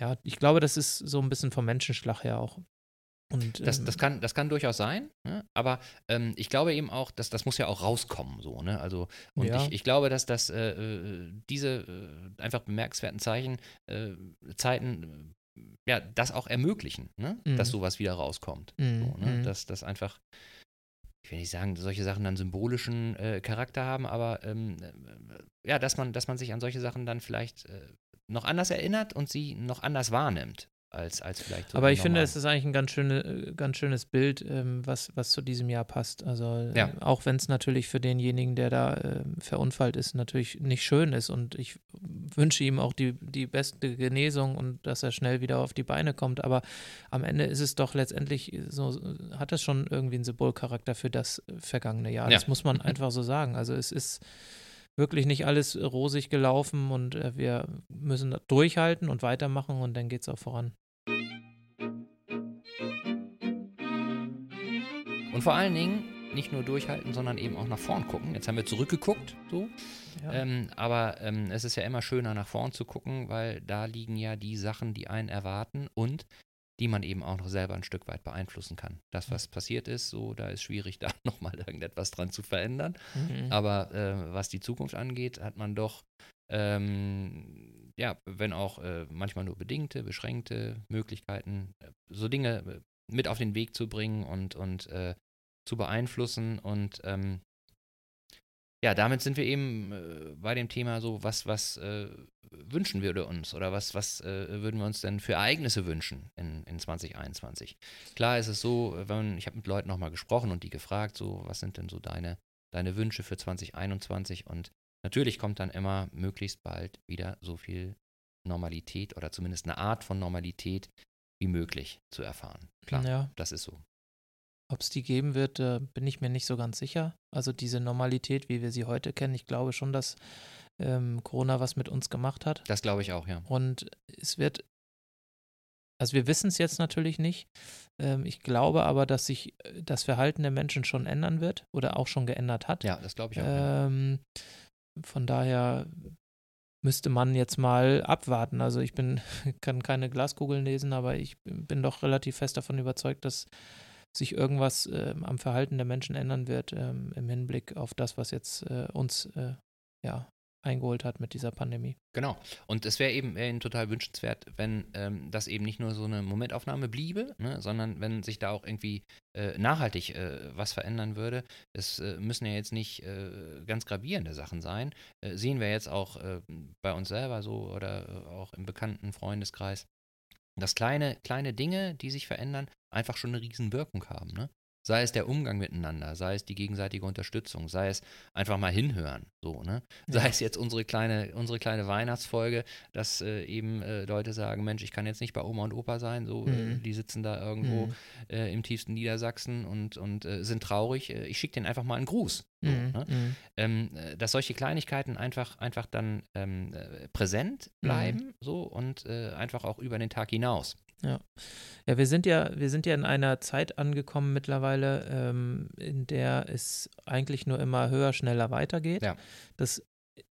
ja, ich glaube, das ist so ein bisschen vom Menschenschlag her auch. Und, das, ähm, das, kann, das kann durchaus sein, ne? aber ähm, ich glaube eben auch, dass das muss ja auch rauskommen, so, ne? Also, und ja. ich, ich glaube, dass das äh, äh diese äh, einfach bemerkenswerten Zeichen, äh, Zeiten, ja, das auch ermöglichen, ne? Mhm. Dass sowas wieder rauskommt. Mhm. So, ne? Mhm. Dass das einfach, ich will nicht sagen, solche Sachen dann symbolischen äh, Charakter haben, aber ähm, äh, ja, dass man, dass man sich an solche Sachen dann vielleicht noch anders erinnert und sie noch anders wahrnimmt. Als, als vielleicht so Aber ich finde, es ist eigentlich ein ganz, schöne, ganz schönes Bild, ähm, was, was zu diesem Jahr passt. Also ja. äh, auch wenn es natürlich für denjenigen, der da äh, verunfallt ist, natürlich nicht schön ist. Und ich wünsche ihm auch die, die beste Genesung und dass er schnell wieder auf die Beine kommt. Aber am Ende ist es doch letztendlich so, hat es schon irgendwie einen Symbolcharakter für das vergangene Jahr. Ja. Das muss man einfach so sagen. Also es ist wirklich nicht alles rosig gelaufen und äh, wir müssen durchhalten und weitermachen und dann geht es auch voran. Und vor allen Dingen nicht nur durchhalten, sondern eben auch nach vorn gucken. Jetzt haben wir zurückgeguckt, so. Ja. Ähm, aber ähm, es ist ja immer schöner, nach vorn zu gucken, weil da liegen ja die Sachen, die einen erwarten und die man eben auch noch selber ein Stück weit beeinflussen kann. Das, was passiert ist, so, da ist schwierig, da nochmal irgendetwas dran zu verändern. Mhm. Aber äh, was die Zukunft angeht, hat man doch, ähm, ja, wenn auch äh, manchmal nur bedingte, beschränkte Möglichkeiten, so Dinge äh, mit auf den Weg zu bringen und, und äh, zu beeinflussen und ähm, ja, damit sind wir eben äh, bei dem Thema so, was, was äh, wünschen wir uns oder was, was äh, würden wir uns denn für Ereignisse wünschen in, in 2021? Klar ist es so, wenn, ich habe mit Leuten nochmal gesprochen und die gefragt, so, was sind denn so deine, deine Wünsche für 2021? Und natürlich kommt dann immer möglichst bald wieder so viel Normalität oder zumindest eine Art von Normalität wie möglich zu erfahren. Klar, ja. das ist so. Ob es die geben wird, äh, bin ich mir nicht so ganz sicher. Also diese Normalität, wie wir sie heute kennen, ich glaube schon, dass ähm, Corona was mit uns gemacht hat. Das glaube ich auch, ja. Und es wird Also wir wissen es jetzt natürlich nicht. Ähm, ich glaube aber, dass sich äh, das Verhalten der Menschen schon ändern wird oder auch schon geändert hat. Ja, das glaube ich auch. Ähm, von daher müsste man jetzt mal abwarten. Also ich bin, kann keine Glaskugeln lesen, aber ich bin doch relativ fest davon überzeugt, dass sich irgendwas äh, am Verhalten der Menschen ändern wird ähm, im Hinblick auf das, was jetzt äh, uns äh, ja, eingeholt hat mit dieser Pandemie. Genau. Und es wäre eben, wär total wünschenswert, wenn ähm, das eben nicht nur so eine Momentaufnahme bliebe, ne, sondern wenn sich da auch irgendwie äh, nachhaltig äh, was verändern würde. Es äh, müssen ja jetzt nicht äh, ganz gravierende Sachen sein. Äh, sehen wir jetzt auch äh, bei uns selber so oder auch im bekannten Freundeskreis, dass kleine, kleine Dinge, die sich verändern, einfach schon eine Riesenwirkung haben. Ne? Sei es der Umgang miteinander, sei es die gegenseitige Unterstützung, sei es einfach mal hinhören, so, ne? Sei ja. es jetzt unsere kleine, unsere kleine Weihnachtsfolge, dass äh, eben äh, Leute sagen, Mensch, ich kann jetzt nicht bei Oma und Opa sein, so, äh, mhm. äh, die sitzen da irgendwo mhm. Äh, im tiefsten Niedersachsen und, und äh, sind traurig. ich schicke denen einfach mal einen Gruß. So, mhm. ne? Mhm. ähm, dass solche Kleinigkeiten einfach, einfach dann ähm, präsent mhm. bleiben, so, und einfach auch über den Tag hinaus. Ja. Ja, wir sind ja, wir sind ja in einer Zeit angekommen mittlerweile, ähm, in der es eigentlich nur immer höher, schneller weitergeht. Ja. Das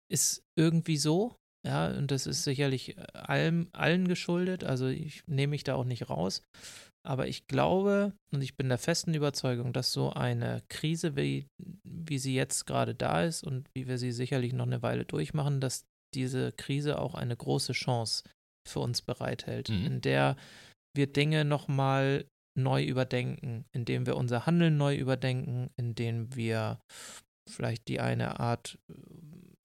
ist irgendwie so, ja, und das ist sicherlich allem, allen geschuldet. Also ich nehme mich da auch nicht raus. Aber ich glaube und ich bin der festen Überzeugung, dass so eine Krise, wie, wie sie jetzt gerade da ist und wie wir sie sicherlich noch eine Weile durchmachen, dass diese Krise auch eine große Chance für uns bereithält, mhm. in der wir Dinge nochmal neu überdenken, indem wir unser Handeln neu überdenken, indem wir vielleicht die eine Art,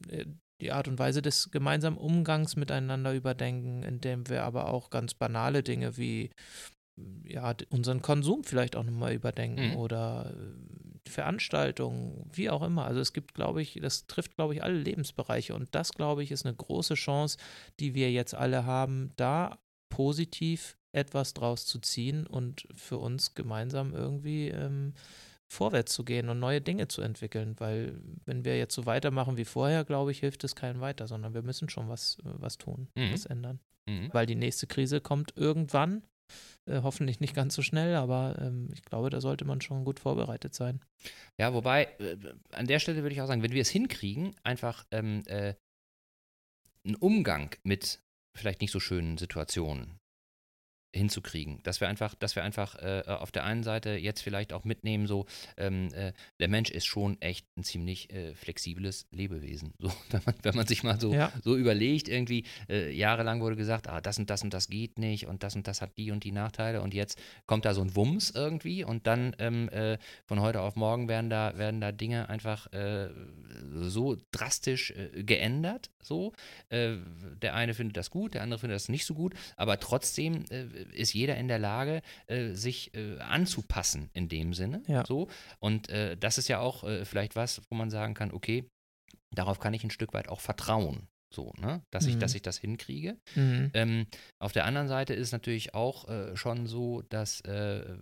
äh, die Art und Weise des gemeinsamen Umgangs miteinander überdenken, indem wir aber auch ganz banale Dinge wie ja, unseren Konsum vielleicht auch nochmal überdenken mhm. oder äh, Veranstaltungen, wie auch immer. Also es gibt, glaube ich, das trifft, glaube ich, alle Lebensbereiche und das, glaube ich, ist eine große Chance, die wir jetzt alle haben, da positiv etwas draus zu ziehen und für uns gemeinsam irgendwie ähm, vorwärts zu gehen und neue Dinge zu entwickeln, weil wenn wir jetzt so weitermachen wie vorher, glaube ich, hilft es keinem weiter, sondern wir müssen schon was, was tun, mhm. was ändern. Mhm. Weil die nächste Krise kommt irgendwann äh, hoffentlich nicht ganz so schnell, aber ähm, ich glaube, da sollte man schon gut vorbereitet sein. Ja, wobei, äh, an der Stelle würde ich auch sagen, wenn wir es hinkriegen, einfach ähm, äh, einen Umgang mit vielleicht nicht so schönen Situationen hinzukriegen. Dass wir einfach, dass wir einfach äh, auf der einen Seite jetzt vielleicht auch mitnehmen, so ähm, äh, der Mensch ist schon echt ein ziemlich äh, flexibles Lebewesen. So, wenn, man, wenn man sich mal so, ja. so überlegt, irgendwie äh, jahrelang wurde gesagt, ah, das und das und das geht nicht und das und das hat die und die Nachteile und jetzt kommt da so ein Wumms irgendwie und dann ähm, äh, von heute auf morgen werden da, werden da Dinge einfach äh, so drastisch geändert. So, der eine findet das gut, der andere findet das nicht so gut, aber trotzdem ist jeder in der Lage, äh, sich äh, anzupassen in dem Sinne. Ja. So. Und äh, das ist ja auch äh, vielleicht was, wo man sagen kann, okay, darauf kann ich ein Stück weit auch vertrauen. So, ne? Dass mhm. ich, dass ich das hinkriege. Mhm. Ähm, auf der anderen Seite ist es natürlich auch äh, schon so, dass äh,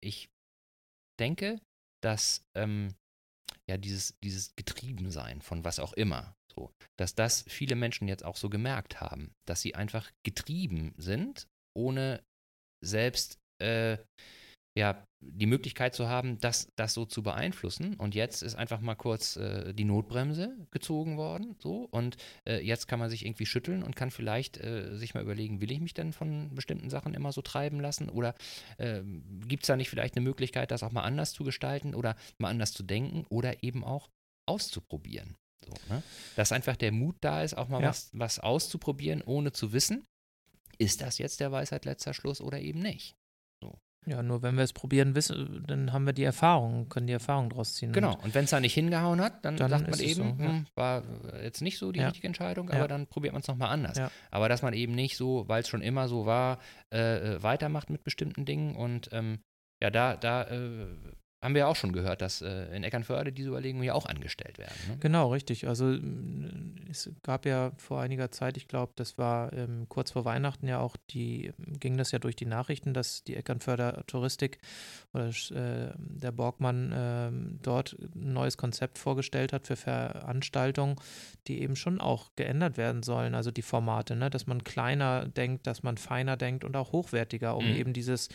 ich denke, dass ähm, ja dieses, dieses Getriebensein von was auch immer, so, dass das viele Menschen jetzt auch so gemerkt haben, dass sie einfach getrieben sind ohne selbst äh, ja, die Möglichkeit zu haben, das, das so zu beeinflussen. Und jetzt ist einfach mal kurz äh, die Notbremse gezogen worden. So. Und äh, jetzt kann man sich irgendwie schütteln und kann vielleicht äh, sich mal überlegen, will ich mich denn von bestimmten Sachen immer so treiben lassen? Oder ähm, gibt es da nicht vielleicht eine Möglichkeit, das auch mal anders zu gestalten oder mal anders zu denken oder eben auch auszuprobieren? So, ne? Dass einfach der Mut da ist, auch mal ja. was, was auszuprobieren, ohne zu wissen, ist das jetzt der Weisheit letzter Schluss oder eben nicht? So. Ja, nur wenn wir es probieren, wissen, dann haben wir die Erfahrung, können die Erfahrung draus ziehen. Genau, und wenn es da nicht hingehauen hat, dann, dann sagt man eben, so, ja. Hm, war jetzt nicht so die ja. richtige Entscheidung, aber ja. dann probiert man es nochmal anders. Aber dass man eben nicht so, weil es schon immer so war, äh, äh, weitermacht mit bestimmten Dingen und ähm, ja, da, da äh, haben wir ja auch schon gehört, dass äh, in Eckernförde diese Überlegungen ja auch angestellt werden. Ne? Genau, richtig. Also es gab ja vor einiger Zeit, ich glaube, das war ähm, kurz vor Weihnachten ja auch, die ging das ja durch die Nachrichten, dass die Eckernförder Touristik oder äh, der Borgmann äh, dort ein neues Konzept vorgestellt hat für Veranstaltungen, die eben schon auch geändert werden sollen. Also die Formate, ne? dass man kleiner denkt, dass man feiner denkt und auch hochwertiger, um mhm. eben dieses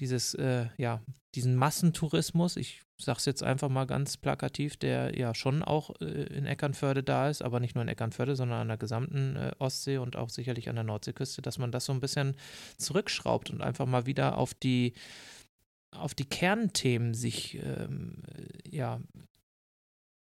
dieses, äh, ja, diesen Massentourismus, ich sage es jetzt einfach mal ganz plakativ, der ja schon auch äh, in Eckernförde da ist, aber nicht nur in Eckernförde, sondern an der gesamten äh, Ostsee und auch sicherlich an der Nordseeküste, dass man das so ein bisschen zurückschraubt und einfach mal wieder auf die auf die Kernthemen sich ähm, ja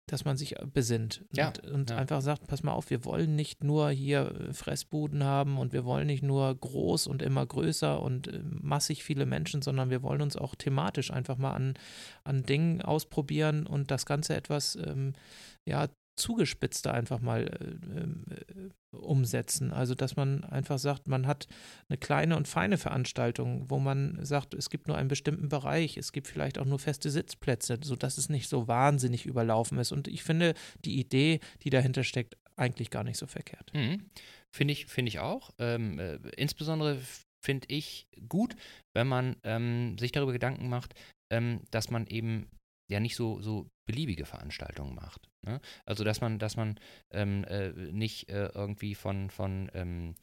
dass man sich besinnt ja, und, und ja. einfach sagt, pass mal auf, wir wollen nicht nur hier äh, Fressbuden haben und wir wollen nicht nur groß und immer größer und äh, massig viele Menschen, sondern wir wollen uns auch thematisch einfach mal an, an Dingen ausprobieren und das Ganze etwas ähm, ja, zugespitzter einfach mal äh, äh, umsetzen. Also, dass man einfach sagt, man hat eine kleine und feine Veranstaltung, wo man sagt, es gibt nur einen bestimmten Bereich, es gibt vielleicht auch nur feste Sitzplätze, sodass es nicht so wahnsinnig überlaufen ist. Und ich finde die Idee, die dahinter steckt, eigentlich gar nicht so verkehrt. Mhm. Finde ich, find ich auch. Ähm, äh, insbesondere finde ich gut, wenn man ähm, sich darüber Gedanken macht, ähm, dass man eben ja nicht so, so beliebige Veranstaltungen macht. Ne? Also dass man, dass man ähm, äh, nicht äh, irgendwie von, von ähm,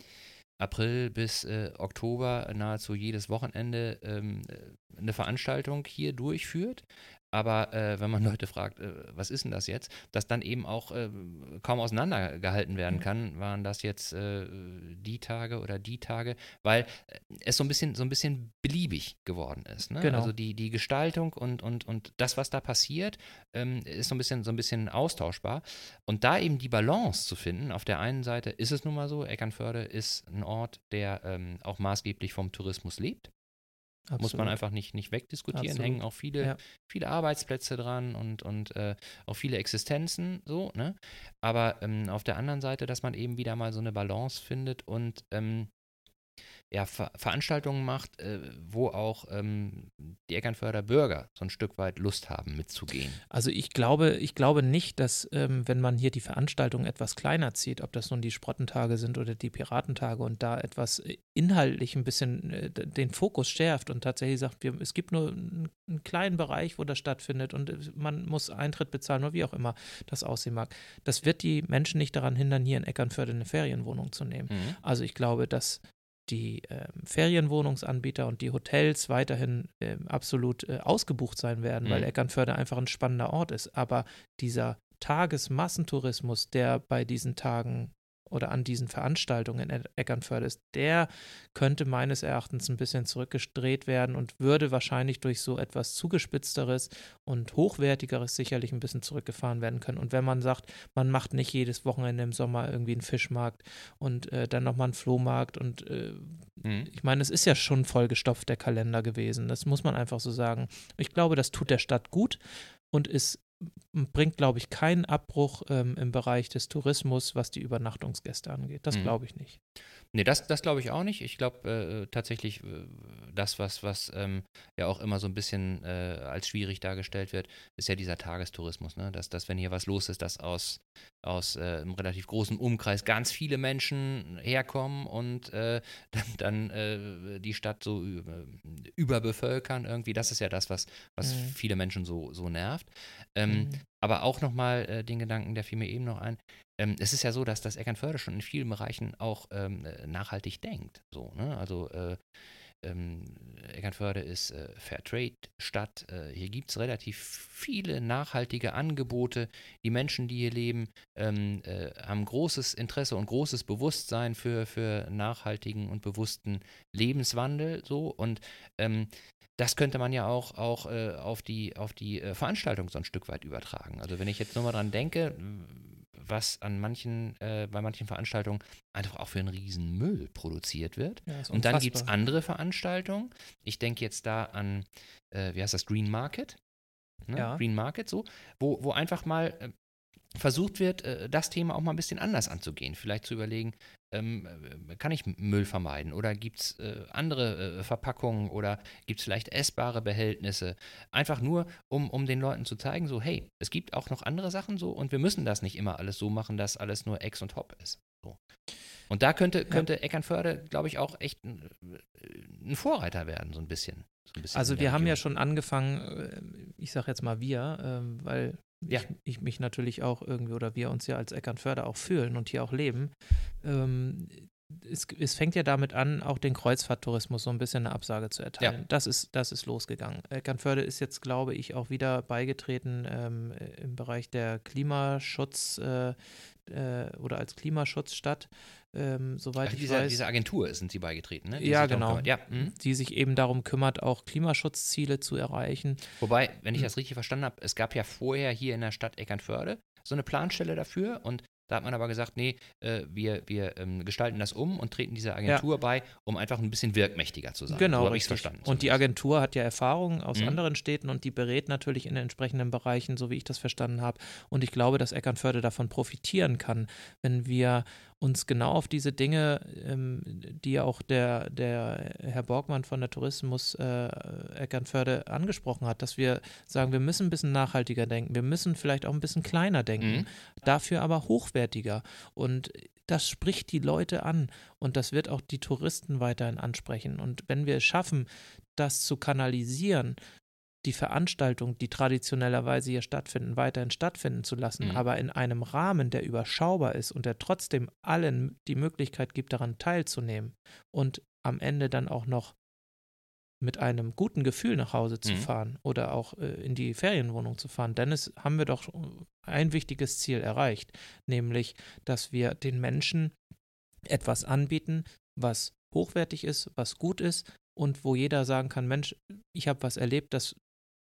April bis äh, Oktober nahezu jedes Wochenende ähm, äh, eine Veranstaltung hier durchführt, aber äh, wenn man Leute fragt, äh, was ist denn das jetzt, dass dann eben auch äh, kaum auseinandergehalten werden kann, waren das jetzt äh, die Tage oder die Tage, weil äh, es so ein bisschen so ein bisschen beliebig geworden ist. Ne? Genau. Also die, die Gestaltung und, und, und das, was da passiert, ähm, ist so ein bisschen so ein bisschen austauschbar. Und da eben die Balance zu finden, auf der einen Seite ist es nun mal so, Eckernförde ist ein Ort, der ähm, auch maßgeblich vom Tourismus lebt. Absolut. Muss man einfach nicht, nicht wegdiskutieren. Absolut. Hängen auch viele, ja. viele Arbeitsplätze dran und, und äh, auch viele Existenzen so, ne? Aber ähm, auf der anderen Seite, dass man eben wieder mal so eine Balance findet und ähm, ja, Ver Veranstaltungen macht, äh, wo auch ähm, die Eckernförder Bürger so ein Stück weit Lust haben, mitzugehen. Also ich glaube, ich glaube nicht, dass ähm, wenn man hier die Veranstaltung etwas kleiner zieht, ob das nun die Sprottentage sind oder die Piratentage und da etwas äh, inhaltlich ein bisschen äh, den Fokus schärft und tatsächlich sagt, wir, es gibt nur einen, einen kleinen Bereich, wo das stattfindet und äh, man muss Eintritt bezahlen oder wie auch immer das aussehen mag. Das wird die Menschen nicht daran hindern, hier in Eckernförde eine Ferienwohnung zu nehmen. Mhm. Also ich glaube, dass die äh, Ferienwohnungsanbieter und die Hotels weiterhin äh, absolut äh, ausgebucht sein werden, mhm. weil Eckernförde einfach ein spannender Ort ist. Aber dieser Tagesmassentourismus, der bei diesen Tagen oder an diesen Veranstaltungen in Eckernförde ist, der könnte meines Erachtens ein bisschen zurückgedreht werden und würde wahrscheinlich durch so etwas zugespitzteres und hochwertigeres sicherlich ein bisschen zurückgefahren werden können. Und wenn man sagt, man macht nicht jedes Wochenende im Sommer irgendwie einen Fischmarkt und äh, dann nochmal einen Flohmarkt und äh, mhm. ich meine, es ist ja schon vollgestopft der Kalender gewesen, das muss man einfach so sagen. Ich glaube, das tut der Stadt gut und ist bringt, glaube ich, keinen Abbruch ähm, im Bereich des Tourismus, was die Übernachtungsgäste angeht. Das mhm. glaube ich nicht. Nee, das, das glaube ich auch nicht. Ich glaube äh, tatsächlich, äh, das, was, was ähm, ja auch immer so ein bisschen äh, als schwierig dargestellt wird, ist ja dieser Tagestourismus. Ne? Dass, dass, wenn hier was los ist, dass aus, aus äh, einem relativ großen Umkreis ganz viele Menschen herkommen und äh, dann, dann äh, die Stadt so überbevölkern irgendwie. Das ist ja das, was, was mhm. viele Menschen so, so nervt. Ähm, mhm. Aber auch nochmal den Gedanken, der fiel mir eben noch ein, ähm, es ist ja so, dass das Eckernförde schon in vielen Bereichen auch ähm, äh, nachhaltig denkt. So, ne? Also äh, ähm, Eckernförde ist äh, Fairtrade-Stadt. Äh, hier gibt es relativ viele nachhaltige Angebote. Die Menschen, die hier leben, ähm, äh, haben großes Interesse und großes Bewusstsein für, für nachhaltigen und bewussten Lebenswandel. So und ähm, das könnte man ja auch, auch äh, auf die, auf die äh, Veranstaltung so ein Stück weit übertragen. Also wenn ich jetzt nur mal dran denke, was an manchen, äh, bei manchen Veranstaltungen einfach auch für einen riesen Müll produziert wird. Ja, und dann gibt es andere Veranstaltungen. Ich denke jetzt da an, äh, wie heißt das, Green Market? Ne? Ja. Green Market so, wo, wo einfach mal äh, versucht wird, äh, das Thema auch mal ein bisschen anders anzugehen. Vielleicht zu überlegen, ähm, äh, kann ich Müll vermeiden oder gibt es äh, andere Verpackungen oder gibt es vielleicht essbare Behältnisse? Einfach nur, um, um den Leuten zu zeigen, so, hey, es gibt auch noch andere Sachen so und wir müssen das nicht immer alles so machen, dass alles nur Ex und Hop ist. So. Und da könnte, könnte ja. Eckernförde, glaube ich, auch echt ein, ein, Vorreiter werden, so ein bisschen. So ein bisschen also wir haben ja schon angefangen, ich sage jetzt mal wir, ähm, weil ja. ich, ich, mich natürlich auch irgendwie oder wir uns ja als Eckernförde auch fühlen und hier auch leben. Ähm, es, es, fängt ja damit an, auch den Kreuzfahrttourismus so ein bisschen eine Absage zu erteilen. Ja. Das, ist, das ist losgegangen. Eckernförde ist jetzt, glaube ich, auch wieder beigetreten ähm, im Bereich der Klimaschutz äh, äh, oder als Klimaschutzstadt. Ähm, soweit Ach, ich dieser, weiß. Diese Agentur sind sie beigetreten, ne? Die ja, genau. Ja. Mhm. Die sich eben darum kümmert, auch Klimaschutzziele zu erreichen. Wobei, wenn ich mhm. das richtig verstanden habe, es gab ja vorher hier in der Stadt Eckernförde so eine Planstelle dafür und da hat man aber gesagt, nee, äh, wir, wir ähm, gestalten das um und treten dieser Agentur ja. bei, um einfach ein bisschen wirkmächtiger zu sein. Genau, so ich verstanden. Und die Agentur hat ja Erfahrungen aus mhm. anderen Städten und die berät natürlich in den entsprechenden Bereichen, so wie ich das verstanden habe. Und ich glaube, dass Eckernförde davon profitieren kann, wenn wir uns genau auf diese Dinge, ähm, die auch der, der Herr Borgmann von der Tourismus äh, Eckernförde angesprochen hat, dass wir sagen, wir müssen ein bisschen nachhaltiger denken, wir müssen vielleicht auch ein bisschen kleiner denken, mhm. dafür aber hochwertiger. Und das spricht die Leute an und das wird auch die Touristen weiterhin ansprechen. Und wenn wir es schaffen, das zu kanalisieren, die Veranstaltung, die traditionellerweise hier stattfinden, weiterhin stattfinden zu lassen, mhm. aber in einem Rahmen, der überschaubar ist und der trotzdem allen die Möglichkeit gibt, daran teilzunehmen und am Ende dann auch noch mit einem guten Gefühl nach Hause zu mhm. fahren oder auch äh, in die Ferienwohnung zu fahren. Denn es haben wir doch ein wichtiges Ziel erreicht, nämlich, dass wir den Menschen etwas anbieten, was hochwertig ist, was gut ist und wo jeder sagen kann, Mensch, ich habe was erlebt, das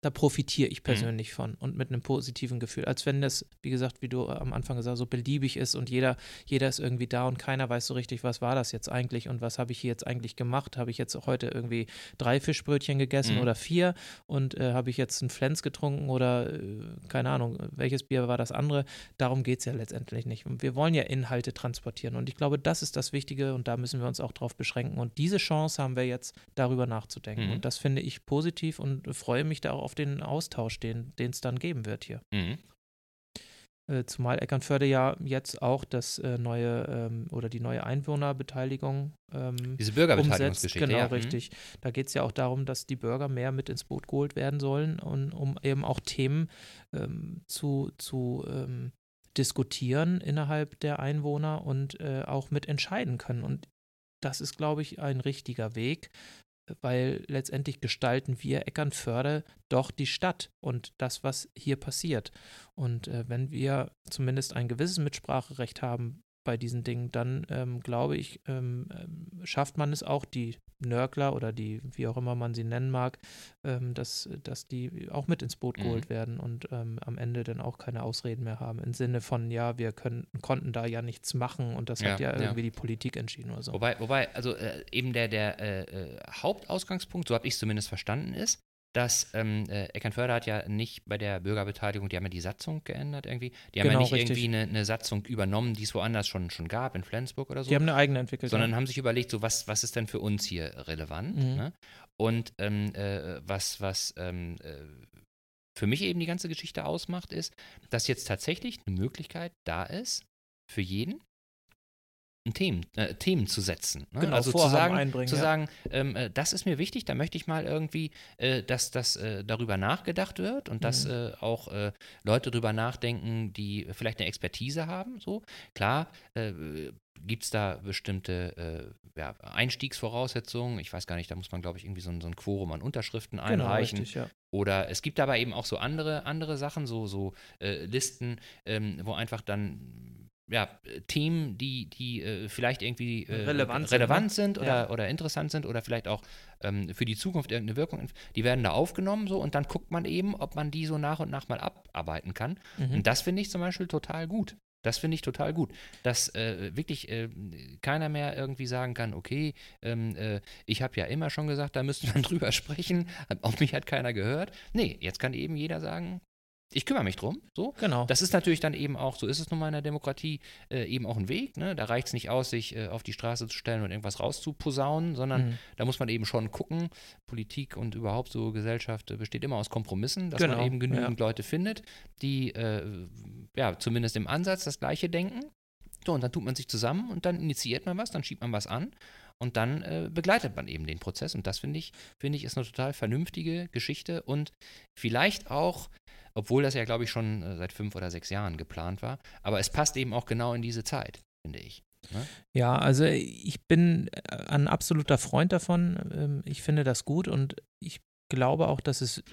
da profitiere ich mhm. persönlich mhm. von und mit einem positiven Gefühl. Als wenn das, wie gesagt, wie du am Anfang gesagt hast, so beliebig ist und jeder, jeder ist irgendwie da und keiner weiß so richtig, was war das jetzt eigentlich und was habe ich hier jetzt eigentlich gemacht. Habe ich jetzt heute irgendwie drei Fischbrötchen gegessen mhm. oder vier und äh, habe ich jetzt einen Flens getrunken oder äh, keine Ahnung, welches Bier war das andere. Darum geht es ja letztendlich nicht. Wir wollen ja Inhalte transportieren und ich glaube, das ist das Wichtige und da müssen wir uns auch drauf beschränken. Und diese Chance haben wir jetzt, darüber nachzudenken. Mhm. Und das finde ich positiv und freue mich da auch auf den Austausch, den es dann geben wird hier. Mhm. Äh, zumal Eckernförde ja jetzt auch das äh, neue ähm, oder die neue Einwohnerbeteiligung ähm, Diese Bürgerbeteiligungsgeschichte. Genau, ja. Mhm. richtig. Mhm. Da geht es ja auch darum, dass die Bürger mehr mit ins Boot geholt werden sollen, und, um eben auch Themen ähm, zu, zu ähm, diskutieren innerhalb der Einwohner und äh, auch mit entscheiden können. Und das ist, glaube ich, ein richtiger Weg, weil letztendlich gestalten wir Eckernförde doch die Stadt und das, was hier passiert. Und äh, wenn wir zumindest ein gewisses Mitspracherecht haben bei diesen Dingen, dann ähm, glaube ich, ähm, ähm, schafft man es auch, die Nörgler oder die, wie auch immer man sie nennen mag, ähm, dass, dass die auch mit ins Boot geholt mhm. werden und ähm, am Ende dann auch keine Ausreden mehr haben. Im Sinne von, ja, wir können, konnten da ja nichts machen und das ja, hat ja irgendwie ja. die Politik entschieden oder so. Wobei, wobei also äh, eben der, der äh, äh Hauptausgangspunkt, so habe ich es zumindest verstanden, ist, dass ähm, äh, Eckernförde hat ja nicht bei der Bürgerbeteiligung, die haben ja die Satzung geändert irgendwie. Die haben genau, ja nicht richtig. irgendwie eine, eine, Satzung übernommen, die es woanders schon, schon gab, in Flensburg oder so. Die haben eine eigene entwickelt. Sondern ja. haben sich überlegt, so was, was ist denn für uns hier relevant? Mhm. Ne? Und ähm, äh, was, was ähm, äh, für mich eben die ganze Geschichte ausmacht, ist, dass jetzt tatsächlich eine Möglichkeit da ist, für jeden, Themen, äh, Themen zu setzen. Ne? Genau, also Vorhaben zu sagen, einbringen, zu ja. sagen ähm, äh, das ist mir wichtig, da möchte ich mal irgendwie, äh, dass das äh, darüber nachgedacht wird und mhm. dass äh, auch äh, Leute darüber nachdenken, die vielleicht eine Expertise haben. So klar gibt es da bestimmte ja, Einstiegsvoraussetzungen. Ich weiß gar nicht, da muss man, glaube ich, irgendwie so ein, so ein Quorum an Unterschriften genau, einreichen. Richtig, ja. Oder es gibt aber eben auch so andere, andere Sachen, so, so Listen, ähm, wo einfach dann ja, Themen, die, die äh, vielleicht irgendwie äh, relevant, relevant, sind, ne? sind oder, ja. oder interessant sind oder vielleicht auch ähm, für die Zukunft irgendeine Wirkung, die werden da aufgenommen so und dann guckt man eben, ob man die so nach und nach mal abarbeiten kann. Mhm. Und das finde ich zum Beispiel total gut. Das finde ich total gut, dass äh, wirklich äh, keiner mehr irgendwie sagen kann, okay, ähm, äh, ich habe ja immer schon gesagt, da müsste man drüber sprechen, auf mich hat keiner gehört. Nee, jetzt kann eben jeder sagen, ich kümmere mich drum. So. Genau. Das ist natürlich dann eben auch, so ist es nun mal in der Demokratie, äh, eben auch ein Weg. Ne? Da reicht es nicht aus, sich äh, auf die Straße zu stellen und irgendwas rauszuposaunen, sondern Mhm. da muss man eben schon gucken. Politik und überhaupt so Gesellschaft äh, besteht immer aus Kompromissen, dass Genau, man eben genügend Leute findet, die äh, ja zumindest im Ansatz das Gleiche denken. So, und dann tut man sich zusammen und dann initiiert man was, dann schiebt man was an und dann äh, begleitet man eben den Prozess. Und das finde ich, finde ich, ist eine total vernünftige Geschichte und vielleicht auch, obwohl das ja, glaube ich, schon äh, seit fünf oder sechs Jahren geplant war, aber es passt eben auch genau in diese Zeit, finde ich. Ja, also ich bin äh, ein absoluter Freund davon. Ähm, Ich finde das gut und ich glaube auch, dass es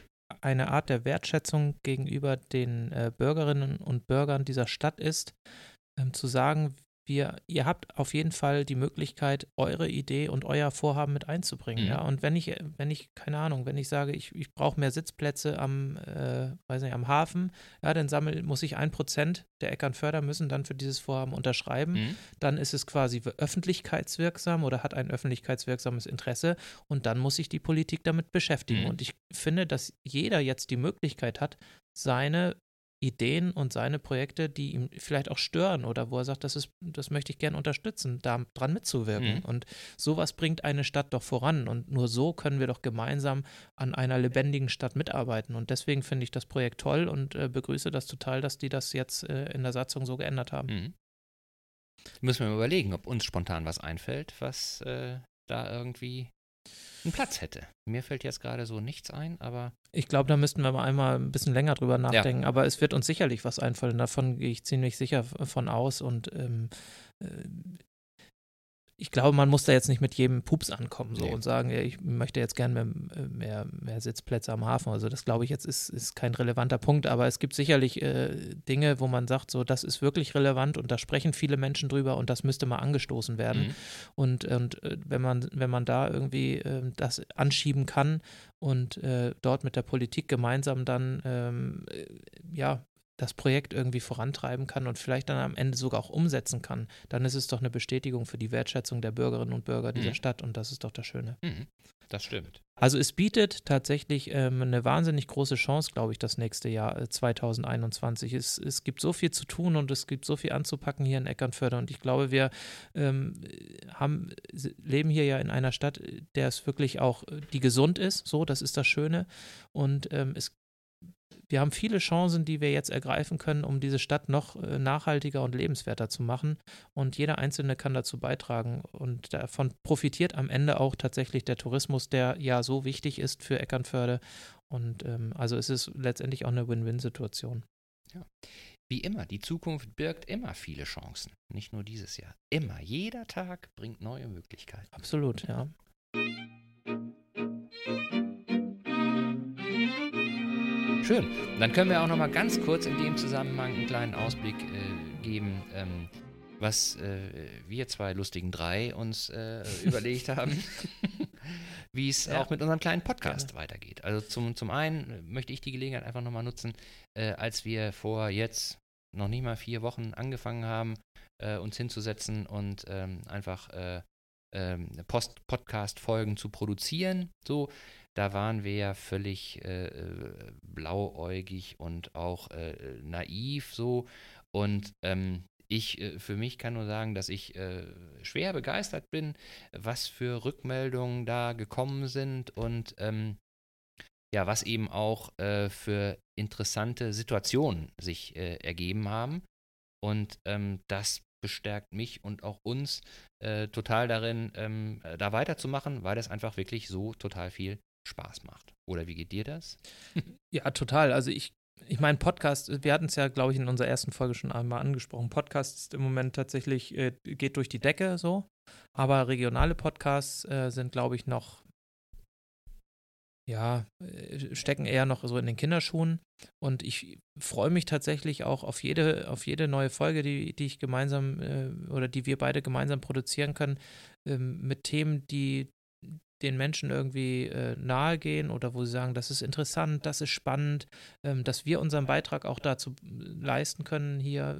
eine Art der Wertschätzung gegenüber den äh, Bürgerinnen und Bürgern dieser Stadt ist, ähm, zu sagen, wir, ihr habt auf jeden Fall die Möglichkeit, eure Idee und euer Vorhaben mit einzubringen. Mhm. Ja, und wenn ich, wenn ich, keine Ahnung, wenn ich sage, ich, ich brauche mehr Sitzplätze am, äh, weiß nicht, am Hafen, ja, dann sammel, muss ich ein Prozent der Eckernförder müssen dann für dieses Vorhaben unterschreiben Mhm. dann ist es quasi öffentlichkeitswirksam oder hat ein öffentlichkeitswirksames Interesse und dann muss sich die Politik damit beschäftigen. Mhm. Und ich finde, dass jeder jetzt die Möglichkeit hat, seine Ideen und seine Projekte, die ihm vielleicht auch stören oder wo er sagt, das, ist, das möchte ich gerne unterstützen, da dran mitzuwirken. Mhm. Und sowas bringt eine Stadt doch voran. Und nur so können wir doch gemeinsam an einer lebendigen Stadt mitarbeiten. Und deswegen finde ich das Projekt toll und äh, begrüße das total, dass die das jetzt äh, in der Satzung so geändert haben. Mhm. Müssen wir mal überlegen, ob uns spontan was einfällt, was äh, da irgendwie einen Platz hätte. Mir fällt jetzt gerade so nichts ein, aber Ich glaube, da müssten wir mal einmal ein bisschen länger drüber nachdenken. Aber es wird uns sicherlich was einfallen. Davon gehe ich ziemlich sicher von aus. Und ähm, äh, ich glaube, man muss da jetzt nicht mit jedem Pups ankommen so Nee. und sagen, ja, ich möchte jetzt gern mehr, mehr, mehr Sitzplätze am Hafen. Also das glaube ich jetzt ist, ist kein relevanter Punkt. Aber es gibt sicherlich äh, Dinge, wo man sagt, so das ist wirklich relevant und da sprechen viele Menschen drüber und das müsste mal angestoßen werden. mhm. Und, und äh, wenn man, wenn man da irgendwie ähm, das anschieben kann und äh, dort mit der Politik gemeinsam dann ähm, äh, ja das Projekt irgendwie vorantreiben kann und vielleicht dann am Ende sogar auch umsetzen kann, dann ist es doch eine Bestätigung für die Wertschätzung der Bürgerinnen und Bürger dieser Mhm. Stadt und das ist doch das Schöne. Mhm. das stimmt. Also es bietet tatsächlich ähm, eine wahnsinnig große Chance, glaube ich, das nächste Jahr äh, 2021. Es, es gibt so viel zu tun und es gibt so viel anzupacken hier in Eckernförde und ich glaube, wir ähm, haben, leben hier ja in einer Stadt, äh, der es wirklich auch, äh, die gesund ist, so, das ist das Schöne und ähm, es wir haben viele Chancen, die wir jetzt ergreifen können, um diese Stadt noch äh, nachhaltiger und lebenswerter zu machen. Und jeder Einzelne kann dazu beitragen. Und davon profitiert am Ende auch tatsächlich der Tourismus, der ja so wichtig ist für Eckernförde. Und ähm, also es ist letztendlich auch eine Win-Win-Situation. Wie immer, die Zukunft birgt immer viele Chancen. Nicht nur dieses Jahr. Immer. Jeder Tag bringt neue Möglichkeiten. Absolut, ja. Schön. Dann können wir auch noch mal ganz kurz in dem Zusammenhang einen kleinen Ausblick äh, geben, ähm, was äh, wir zwei lustigen drei uns äh, überlegt haben, wie es Ja. auch mit unserem kleinen Podcast weitergeht. Also zum, zum einen möchte ich die Gelegenheit einfach noch mal nutzen, äh, als wir vor jetzt noch nicht mal vier Wochen angefangen haben, äh, uns hinzusetzen und ähm, einfach äh, ähm, Post Podcast-Folgen zu produzieren. So, da waren wir ja völlig äh, äh, blauäugig und auch äh, naiv so. Und ähm, ich äh, für mich kann nur sagen, dass ich äh, schwer begeistert bin, was für Rückmeldungen da gekommen sind und ähm, ja, was eben auch äh, für interessante Situationen sich ergeben haben. Und ähm, das bestärkt mich und auch uns äh, total darin, ähm, äh, da weiterzumachen, weil das einfach wirklich so total viel Spaß macht. Oder wie geht dir das? Ja, total. Also ich, ich meine, Podcast, wir hatten es ja, glaube ich, in unserer ersten Folge schon einmal angesprochen. Podcast ist im Moment tatsächlich, äh, geht durch die Decke so. Aber regionale Podcasts äh, sind, glaube ich, noch, ja, äh, stecken eher noch so in den Kinderschuhen. Und ich freue mich tatsächlich auch auf jede, auf jede neue Folge, die, die ich gemeinsam äh, oder die wir beide gemeinsam produzieren können, ähm, mit Themen, die den Menschen irgendwie äh, nahe gehen oder wo sie sagen, das ist interessant, das ist spannend, ähm, dass wir unseren Beitrag auch dazu leisten können, hier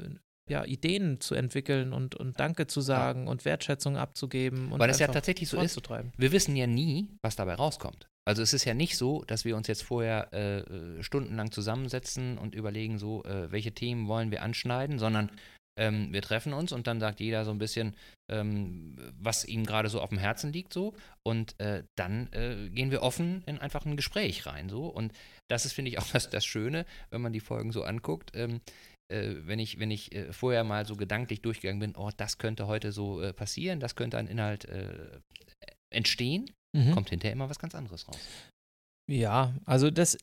ja, Ideen zu entwickeln und, und Danke zu sagen und Wertschätzung abzugeben und Weil das ja tatsächlich so ist, wir wissen ja nie, was dabei rauskommt. Also es ist ja nicht so, dass wir uns jetzt vorher äh, äh, stundenlang zusammensetzen und überlegen, so, äh, welche Themen wollen wir anschneiden, sondern ähm, wir treffen uns und dann sagt jeder so ein bisschen, ähm, was ihm gerade so auf dem Herzen liegt, so. Und äh, dann äh, gehen wir offen in einfach ein Gespräch rein, so. Und das ist, finde ich, auch das, das Schöne, wenn man die Folgen so anguckt. Ähm, äh, wenn ich, wenn ich vorher mal so gedanklich durchgegangen bin, oh, das könnte heute so passieren, das könnte ein Inhalt entstehen, mhm. kommt hinterher immer was ganz anderes raus. Ja, also das,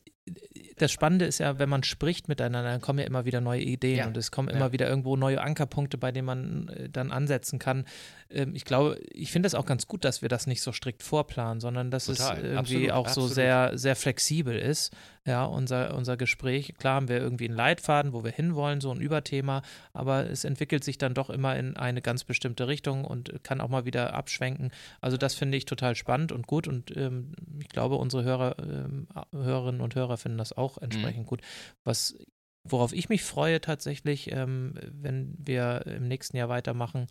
das Spannende ist ja, wenn man spricht miteinander, dann kommen ja immer wieder neue Ideen ja. und es kommen immer ja. wieder irgendwo neue Ankerpunkte, bei denen man äh, dann ansetzen kann. Ähm, ich glaube, ich finde es auch ganz gut, dass wir das nicht so strikt vorplanen, sondern dass Total. es irgendwie absolut, auch absolut. so sehr, sehr flexibel ist. Ja, unser, unser Gespräch, klar haben wir irgendwie einen Leitfaden, wo wir hinwollen, so ein Überthema, aber es entwickelt sich dann doch immer in eine ganz bestimmte Richtung und kann auch mal wieder abschwenken. Also das finde ich total spannend und gut und ähm, ich glaube, unsere Hörer, ähm, Hörerinnen und Hörer finden das auch entsprechend mhm. gut. Was worauf ich mich freue tatsächlich, ähm, wenn wir im nächsten Jahr weitermachen,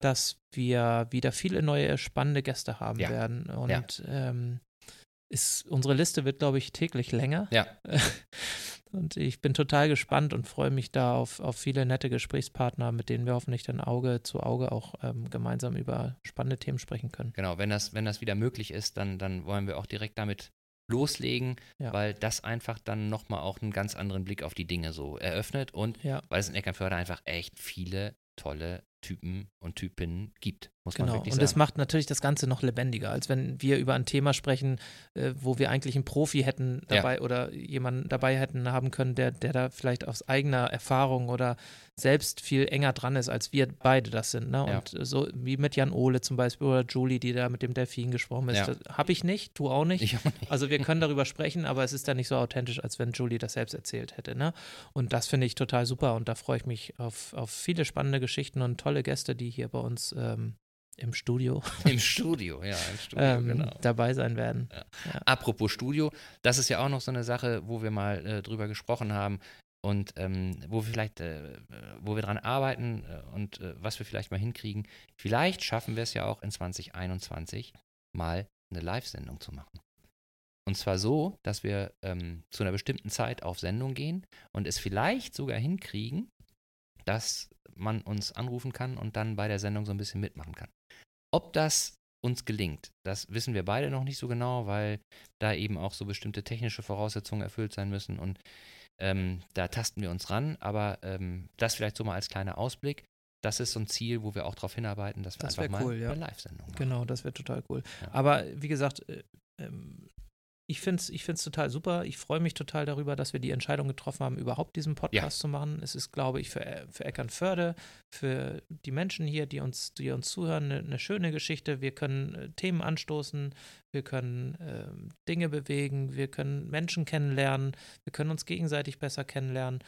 dass wir wieder viele neue spannende Gäste haben ja. werden. Und ja. ähm, ist, unsere Liste wird, glaube ich, täglich länger. Ja. Und ich bin total gespannt und freue mich da auf, auf viele nette Gesprächspartner, mit denen wir hoffentlich dann Auge zu Auge auch ähm, gemeinsam über spannende Themen sprechen können. Genau, wenn das, wenn das wieder möglich ist, dann, dann wollen wir auch direkt damit loslegen, ja. weil das einfach dann nochmal auch einen ganz anderen Blick auf die Dinge so eröffnet und ja. weil es in Eckernförde einfach echt viele tolle Typen und Typinnen gibt, muss genau. man wirklich sagen. Und es macht natürlich das Ganze noch lebendiger, als wenn wir über ein Thema sprechen, äh, wo wir eigentlich einen Profi hätten dabei ja. oder jemanden dabei hätten haben können, der, der da vielleicht aus eigener Erfahrung oder selbst viel enger dran ist, als wir beide das sind. Ne? Und ja. so wie mit Jan Ole zum Beispiel oder Julie, die da mit dem Delfin gesprochen ist. Ja. Habe ich nicht, du auch nicht. Ich auch nicht. Also wir können darüber sprechen, aber es ist dann nicht so authentisch, als wenn Julie das selbst erzählt hätte. Ne? Und das finde ich total super und da freue ich mich auf, auf viele spannende Geschichten und tolle Gäste, die hier bei uns ähm, im Studio. Im Studio, ja, im Studio, ähm, genau. Dabei sein werden. Ja. Ja. Apropos Studio, das ist ja auch noch so eine Sache, wo wir mal äh, drüber gesprochen haben und ähm, wo wir vielleicht, äh, wo wir dran arbeiten äh, und äh, was wir vielleicht mal hinkriegen. Vielleicht schaffen wir es ja auch in 2021 mal eine Live-Sendung zu machen. Und zwar so, dass wir ähm, zu einer bestimmten Zeit auf Sendung gehen und es vielleicht sogar hinkriegen, dass man uns anrufen kann und dann bei der Sendung so ein bisschen mitmachen kann. Ob das uns gelingt, das wissen wir beide noch nicht so genau, weil da eben auch so bestimmte technische Voraussetzungen erfüllt sein müssen und ähm, da tasten wir uns ran, aber ähm, das vielleicht so mal als kleiner Ausblick. Das ist so ein Ziel, wo wir auch darauf hinarbeiten, dass wir das einfach mal cool, ja. eine Live-Sendung machen. Genau, das wäre total cool. Ja. Aber wie gesagt, äh, ähm, ich finde es ich find's total super. Ich freue mich total darüber, dass wir die Entscheidung getroffen haben, überhaupt diesen Podcast ja. zu machen. Es ist, glaube ich, für, für Eckernförde, für die Menschen hier, die uns, die uns zuhören, eine, eine schöne Geschichte. Wir können äh, Themen anstoßen, wir können äh, Dinge bewegen, wir können Menschen kennenlernen, wir können uns gegenseitig besser kennenlernen.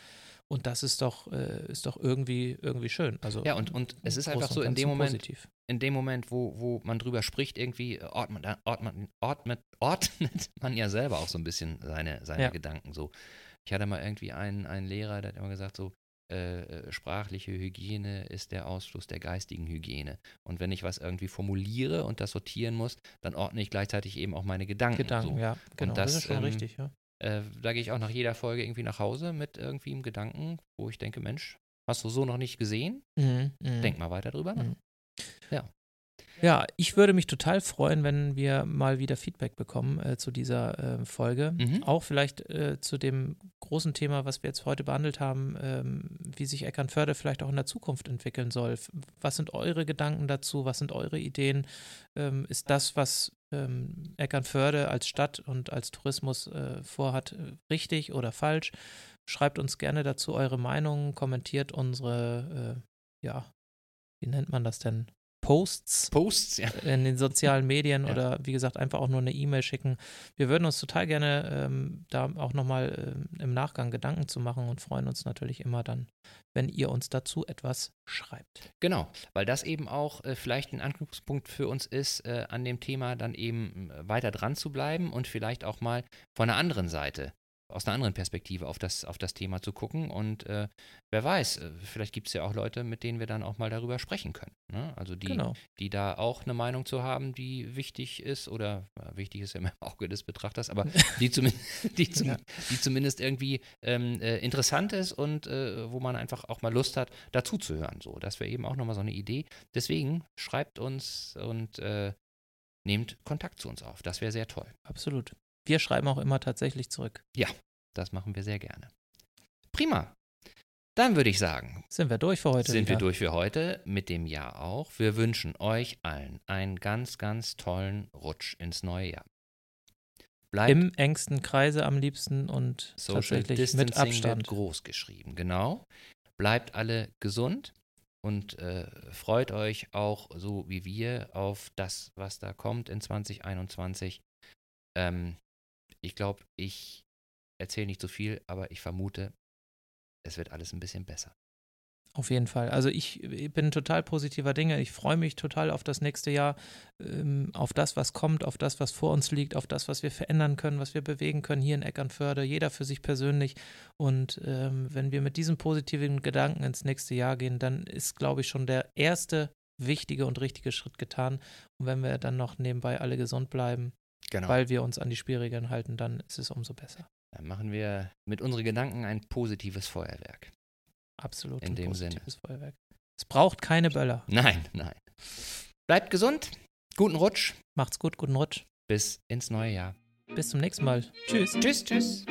Und das ist doch, äh, ist doch irgendwie, irgendwie schön. Also, ja, und, und es ist einfach so in dem Moment, positiv. In dem Moment, wo, wo man drüber spricht, irgendwie ordnet, ordnet, ordnet, ordnet man ja selber auch so ein bisschen seine, seine ja. Gedanken so. Ich hatte mal irgendwie einen, einen Lehrer, der hat immer gesagt so, äh, äh, sprachliche Hygiene ist der Ausfluss der geistigen Hygiene. Und wenn ich was irgendwie formuliere und das sortieren muss, dann ordne ich gleichzeitig eben auch meine Gedanken. Gedanken, so. ja, genau. Und das, das ist schon ähm, richtig, ja. Äh, da gehe ich auch nach jeder Folge irgendwie nach Hause mit irgendwie einem Gedanken, wo ich denke, Mensch, hast du so noch nicht gesehen? Mhm, mh. Denk mal weiter drüber nach. Mhm. Ja. Ja, ich würde mich total freuen, wenn wir mal wieder Feedback bekommen äh, zu dieser äh, Folge. Mhm. Auch vielleicht äh, zu dem großen Thema, was wir jetzt heute behandelt haben, ähm, wie sich Eckernförde vielleicht auch in der Zukunft entwickeln soll. Was sind eure Gedanken dazu? Was sind eure Ideen? Ähm, ist das, was ähm, Eckernförde als Stadt und als Tourismus äh, vorhat, äh, richtig oder falsch? Schreibt uns gerne dazu eure Meinungen, kommentiert unsere, äh, ja, wie nennt man das denn? Posts, Posts ja. in den sozialen Medien ja. oder wie gesagt einfach auch nur eine E-Mail schicken. Wir würden uns total gerne ähm, da auch nochmal ähm, im Nachgang Gedanken zu machen und freuen uns natürlich immer dann, wenn ihr uns dazu etwas schreibt. Genau, weil das eben auch äh, vielleicht ein Anknüpfungspunkt für uns ist, äh, an dem Thema dann eben äh, weiter dran zu bleiben und vielleicht auch mal von einer anderen Seite aus einer anderen Perspektive auf das, auf das Thema zu gucken. Und äh, wer weiß, äh, vielleicht gibt es ja auch Leute, mit denen wir dann auch mal darüber sprechen können. Ne? Also die, Genau. die da auch eine Meinung zu haben, die wichtig ist oder ja, wichtig ist ja immer im Auge des Betrachters, aber die, zumindest, die, zum, Ja. die zumindest irgendwie ähm, äh, interessant ist und äh, wo man einfach auch mal Lust hat, dazu zu hören. So, das wäre eben auch nochmal so eine Idee. Deswegen schreibt uns und äh, nehmt Kontakt zu uns auf. Das wäre sehr toll. Absolut. Wir schreiben auch immer tatsächlich zurück. Das machen wir sehr gerne. Prima. Dann würde ich sagen, Sind wir durch für heute? sind wir wieder? durch für heute, mit dem Jahr auch. Wir wünschen euch allen einen ganz, ganz tollen Rutsch ins neue Jahr. Bleibt Im engsten Kreise am liebsten und Social tatsächlich Distancing mit Abstand. groß geschrieben, genau. Bleibt alle gesund und äh, freut euch auch so wie wir auf das, was da kommt in 2021. Ähm, ich glaube, ich erzähle nicht so viel, aber ich vermute, es wird alles ein bisschen besser. Auf jeden Fall. Also ich bin total positiver Dinge. Ich freue mich total auf das nächste Jahr, ähm, auf das, was kommt, auf das, was vor uns liegt, auf das, was wir verändern können, was wir bewegen können hier in Eckernförde, jeder für sich persönlich. Und ähm, wenn wir mit diesen positiven Gedanken ins nächste Jahr gehen, dann ist, glaube ich, schon der erste wichtige und richtige Schritt getan. Und wenn wir dann noch nebenbei alle gesund bleiben, Genau. weil wir uns an die Spielregeln halten, dann ist es umso besser. Dann machen wir mit unseren Gedanken ein positives Feuerwerk. Absolut. In ein dem Sinne. positives Feuerwerk. Es braucht keine Böller. Nein, nein. Bleibt gesund, guten Rutsch, Macht's gut, guten Rutsch. bis ins neue Jahr. Bis zum nächsten Mal. Tschüss. Tschüss, tschüss.